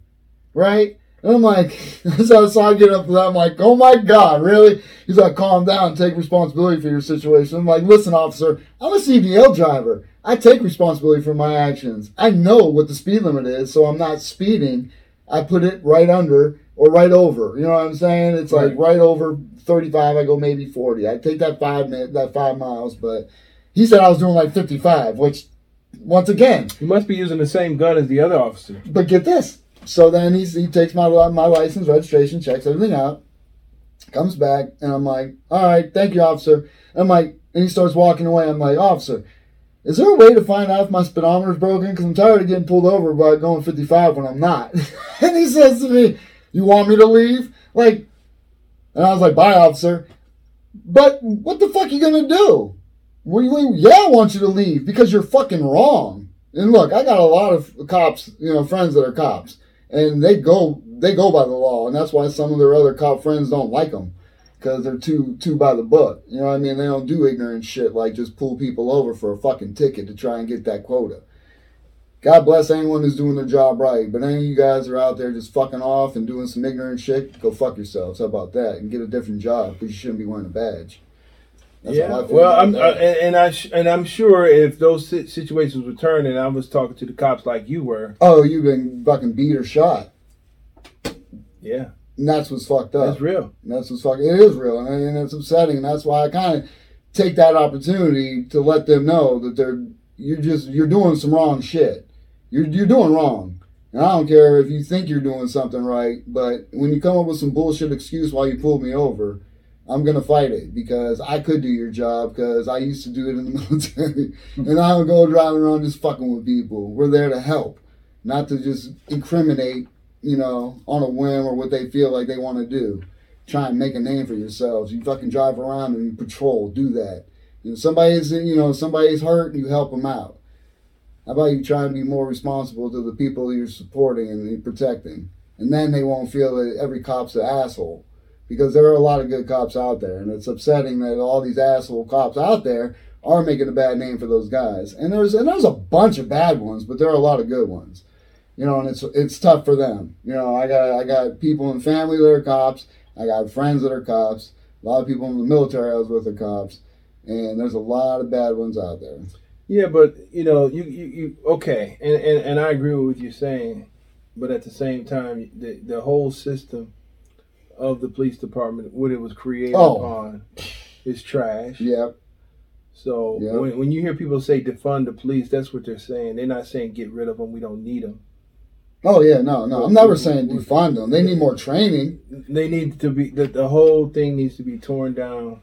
right? And I'm like, so, I get up to that. I'm like, oh my God, really? He's like, calm down, take responsibility for your situation. I'm like, listen, officer, I'm a CDL driver. I take responsibility for my actions. I know what the speed limit is, so I'm not speeding. I put it right under or right over. You know what I'm saying? It's like right over 35. I go maybe 40. I take that five minute, that five miles, but he said I was doing like 55, which once again, You must be using the same gun as the other officer. but get this. So then he's, he takes my my license, registration, checks everything out, comes back, and I'm like, all right, thank you, officer. And I'm like, and he starts walking away. I'm like, officer, is there a way to find out if my speedometer's broken? Because I'm tired of getting pulled over by going 55 when I'm not. and he says to me, you want me to leave? Like, and I was like, bye, officer. But what the fuck are you gonna do? Do you, yeah, I want you to leave because you're fucking wrong. And look, I got a lot of cops, you know, friends that are cops, and they go they go by the law, and that's why some of their other cop friends don't like them because they're too too by the book. You know what I mean? They don't do ignorant shit like just pull people over for a fucking ticket to try and get that quota. God bless anyone who's doing their job right, but any of you guys are out there just fucking off and doing some ignorant shit, go fuck yourselves. How about that? And get a different job because you shouldn't be wearing a badge. That's yeah. how I feel Well, I'm uh, and, and I sh- and I'm sure if those si- situations were turned, and I was talking to the cops like you were, oh, you've been fucking beat or shot. yeah, And that's what's fucked up. that's real. And that's what's fucking. It is real, and, and it's upsetting, and that's why I kind of take that opportunity to let them know that they're you're just you're doing some wrong shit. You're you're doing wrong, and I don't care if you think you're doing something right, but when you come up with some bullshit excuse why you pulled me over, I'm gonna fight it because I could do your job because I used to do it in the military, and I don't go driving around just fucking with people. We're there to help, not to just incriminate, you know, on a whim or what they feel like they want to do try and make a name for yourselves. You fucking drive around and you patrol. Do that. You know, somebody's you know somebody's hurt, you help them out. How about you try and be more responsible to the people you're supporting and you're protecting, and then they won't feel that every cop's an asshole, because there are a lot of good cops out there, and it's upsetting that all these asshole cops out there are making a bad name for those guys. And there's and there's a bunch of bad ones, but there are a lot of good ones. You know, and it's it's tough for them. You know, I got I got people in family that are cops. I got friends that are cops. A lot of people in the military I was with are cops, and there's a lot of bad ones out there. Yeah, but you know, you you, you okay, and, and and I agree with what you're saying, but at the same time, the the whole system of the police department, what it was created Oh. upon, is trash. Yeah, So Yeah. when when you hear people say defund the police, that's what they're saying. They're not saying get rid of them. We don't need them. Oh yeah, no, no. I'm never saying defund them. They need more training. They need to be the, the whole thing needs to be torn down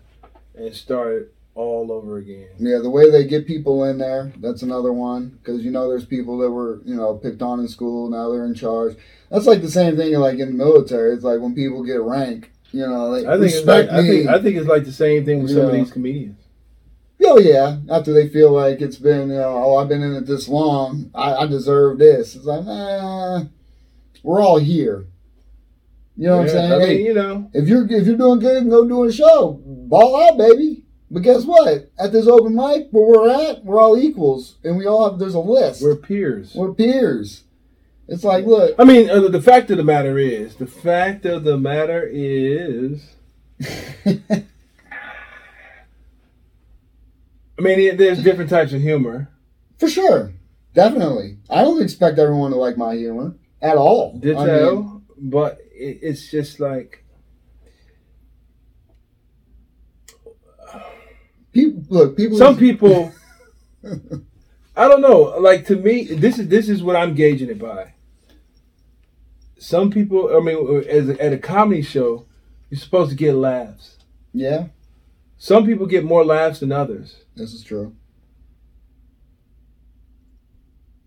and started all over again. Yeah, the way they get people in there, that's another one. Because you know, there's people that were you know picked on in school. Now they're in charge. That's like the same thing like in the military. It's like when people get rank. You know, they I think it's like, respect I think I think it's like the same thing with some of these comedians. Oh yeah, after they feel like it's been, you know, oh, I've been in it this long, I, I deserve this. It's like, nah, we're all here. You know what Yeah, I'm saying? I mean, hey, you know, if you're if you're doing good, go do a show, ball out, baby. But guess what? At this open mic where we're at, we're all equals, and we all have. There's a list. we're peers. We're, peers. It's like, look, I mean, uh, the fact of the matter is, the fact of the matter is, I mean, it- there's different types of humor. for sure, definitely. I don't expect everyone to like my humor at all. Ditto, I mean, but it, it's just like people, look, people. some people. I don't know. Like to me, this is this is what I'm gauging it by. Some people, I mean, as a, at a comedy show, you're supposed to get laughs. Yeah, Some people get more laughs than others. this is true.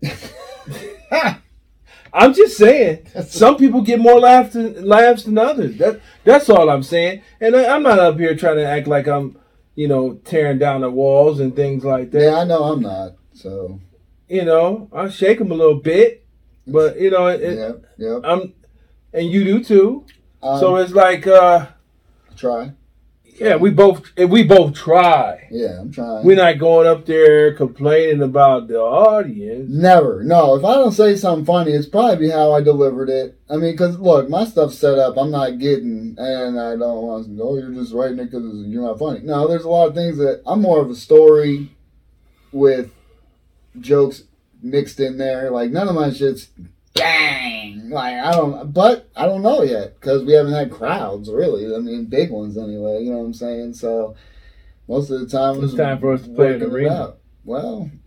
I'm just saying, some people get more laughs than laughs than others. That that's all I'm saying. And I, I'm not up here trying to act like I'm, you know, tearing down the walls and things like that. Yeah, I know I'm not. So You know, I shake them a little bit, but you know, it, yep, yep. I'm, and you do too. Um, so it's like, uh, try. Yeah, we both we both try. Yeah, I'm trying. We're not going up there complaining about the audience. Never. No, if I don't say something funny, it's probably how I delivered it. I mean, because look, my stuff's set up. I'm not getting, and I don't want to. Oh, you're just writing it because you're not funny. No, there's a lot of things that I'm more of a story with jokes mixed in there. Like none of my shit's dang. Like I don't, but I don't know yet because we haven't had crowds really. I mean, big ones anyway. You know what I'm saying? So most of the time, It's time for us to play in the arena. Well.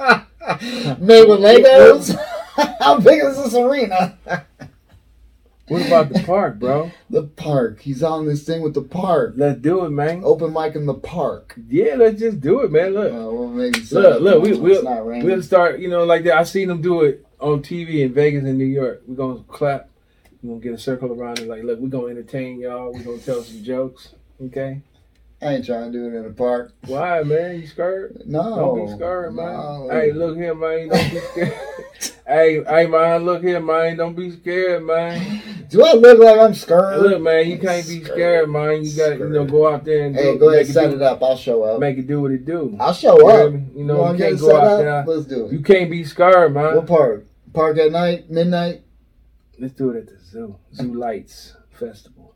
Made with Legos? How big is this arena? What about the park, bro? the park. He's on this thing with the park. Let's do it, man. Open mic in the park. Yeah, let's just do it, man. Look. Uh, well, Look, look, We, we'll we'll start, you know, like that. I seen them do it on TV in Vegas and New York. We're to clap. We're to get a circle around it. Like, look, we're to entertain y'all. We're to tell some jokes. Okay? I ain't trying to do it in the park. Why, man? You scared? No. Don't be scared, man. No. Hey, look here, man. Don't be scared. hey, hey, man. Look here, man. Don't be scared, man. Do I look like I'm scared? Look, man. You can't be scared, man. You got you know, go out there and Hey, do, go ahead, set it it up. I'll show up. make it do what it do. I'll show You up. me? You You know, you get can't go out up? there. Let's do it. You can't be scared, man. What park? Park at night? Midnight? Let's do it at the zoo. Zoo Lights Festival.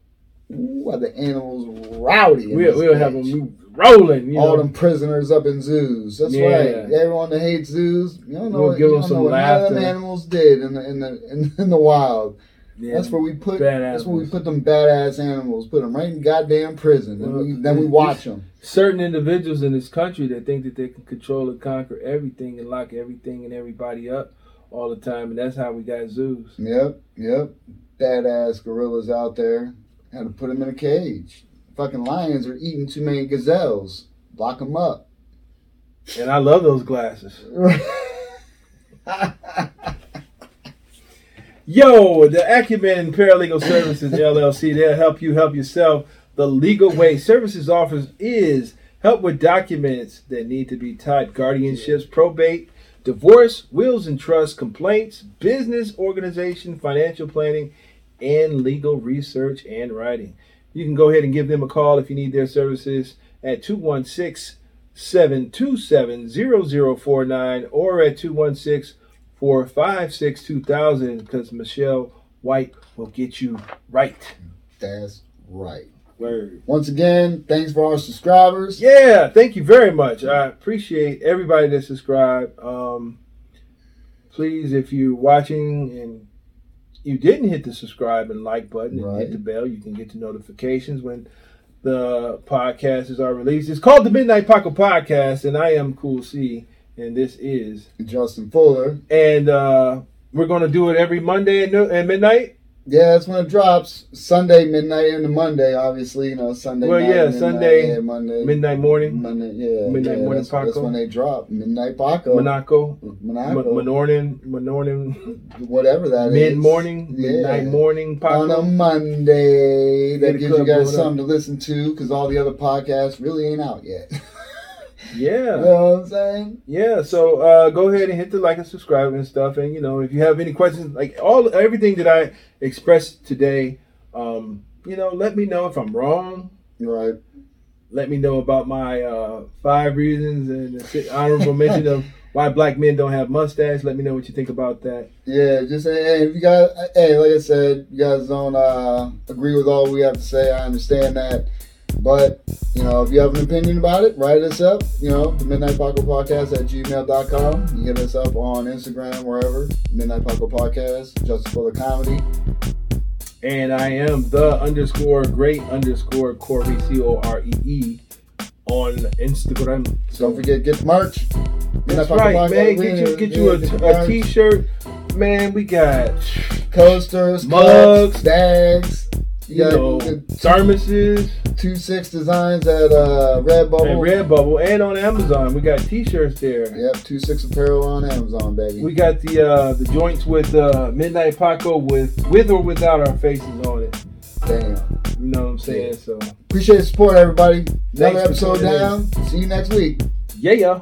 Ooh, are the animals rowdy? We'll, we'll have them rolling. You all know. them prisoners up in zoos. That's Yeah. right. Everyone that hates zoos, you don't know We'll what, give them some know what none them animals did in the in the in, in the wild. Yeah. That's where we put. That's where we put them badass animals. Put them right in goddamn prison, and Well, we, then we watch them. certain individuals in this country that think that they can control and conquer everything and lock everything and everybody up all the time, and that's how we got zoos. Yep, yep. Badass gorillas out there. Had to put them in a cage. Fucking lions are eating too many gazelles. Lock them up. And I love those glasses. Yo, the Acumen Paralegal Services LLC, they'll help you help yourself the legal way. Services offers is help with documents that need to be typed, guardianships, probate, divorce, wills and trusts, complaints, business organization, financial planning, and legal research and writing. You can go ahead and give them a call if you need their services at 216 727 0049 or at 216 456 2000 because Michelle White will get you right. That's right. Word. Once again, thanks for our subscribers. Yeah, thank you very much. I appreciate everybody that subscribed. Um, please, if you're watching and you didn't hit the subscribe and like button and Right. hit the bell, you can get the notifications when the podcasts are released. It's called the Midnight Paco Podcast, and I am Cool C, and this is, Justin Fuller. and uh, we're gonna do it every Monday at, no- at midnight. Yeah, that's when it drops. Sunday midnight into Monday, obviously. You know, Sunday. Well, night, yeah, midnight, Sunday, yeah, Monday, Midnight morning, Monday, yeah, Midnight yeah, morning that's, That's when they drop. Midnight Paco, Monaco, Monaco, Menornin, Menornin, whatever that is. mid morning, Yeah. midnight morning on a Monday. That gives you guys something to listen to because all the other podcasts really ain't out yet. you Yeah. know what I'm saying? Yeah, so uh, go ahead and hit the like and subscribe and stuff. And you know, if you have any questions, like all everything that I expressed today, um, you know, let me know if I'm wrong. Right. Let me know about my uh, five reasons and honorable mention of why black men don't have mustache. Let me know what you think about that. Yeah, just hey, hey, if you guys, hey, like I said, you guys don't uh, agree with all we have to say. I understand that, but you know, if you have an opinion about it, write us up. You know, the Midnight Paco Podcast at gmail.com. You hit us up on Instagram, wherever. Midnight Paco Podcast, Justice for the Comedy. And I am the underscore great underscore Corey C O R E E on Instagram. So Don't forget, get merch. That's right, man. Get you get you a, get the a merch. t-shirt, man. We got coasters, Mugs. cups, bags. You, the thermoses two six designs at uh, Redbubble. and Redbubble, and on Amazon we got t-shirts there. Yep, two six apparel on Amazon, baby. We got the uh, the joints with uh, Midnight Paco with with or without our faces on it. Damn. You know what I'm saying? So Appreciate the support, everybody. Another Thanks episode down. See you next week. yeah, yeah.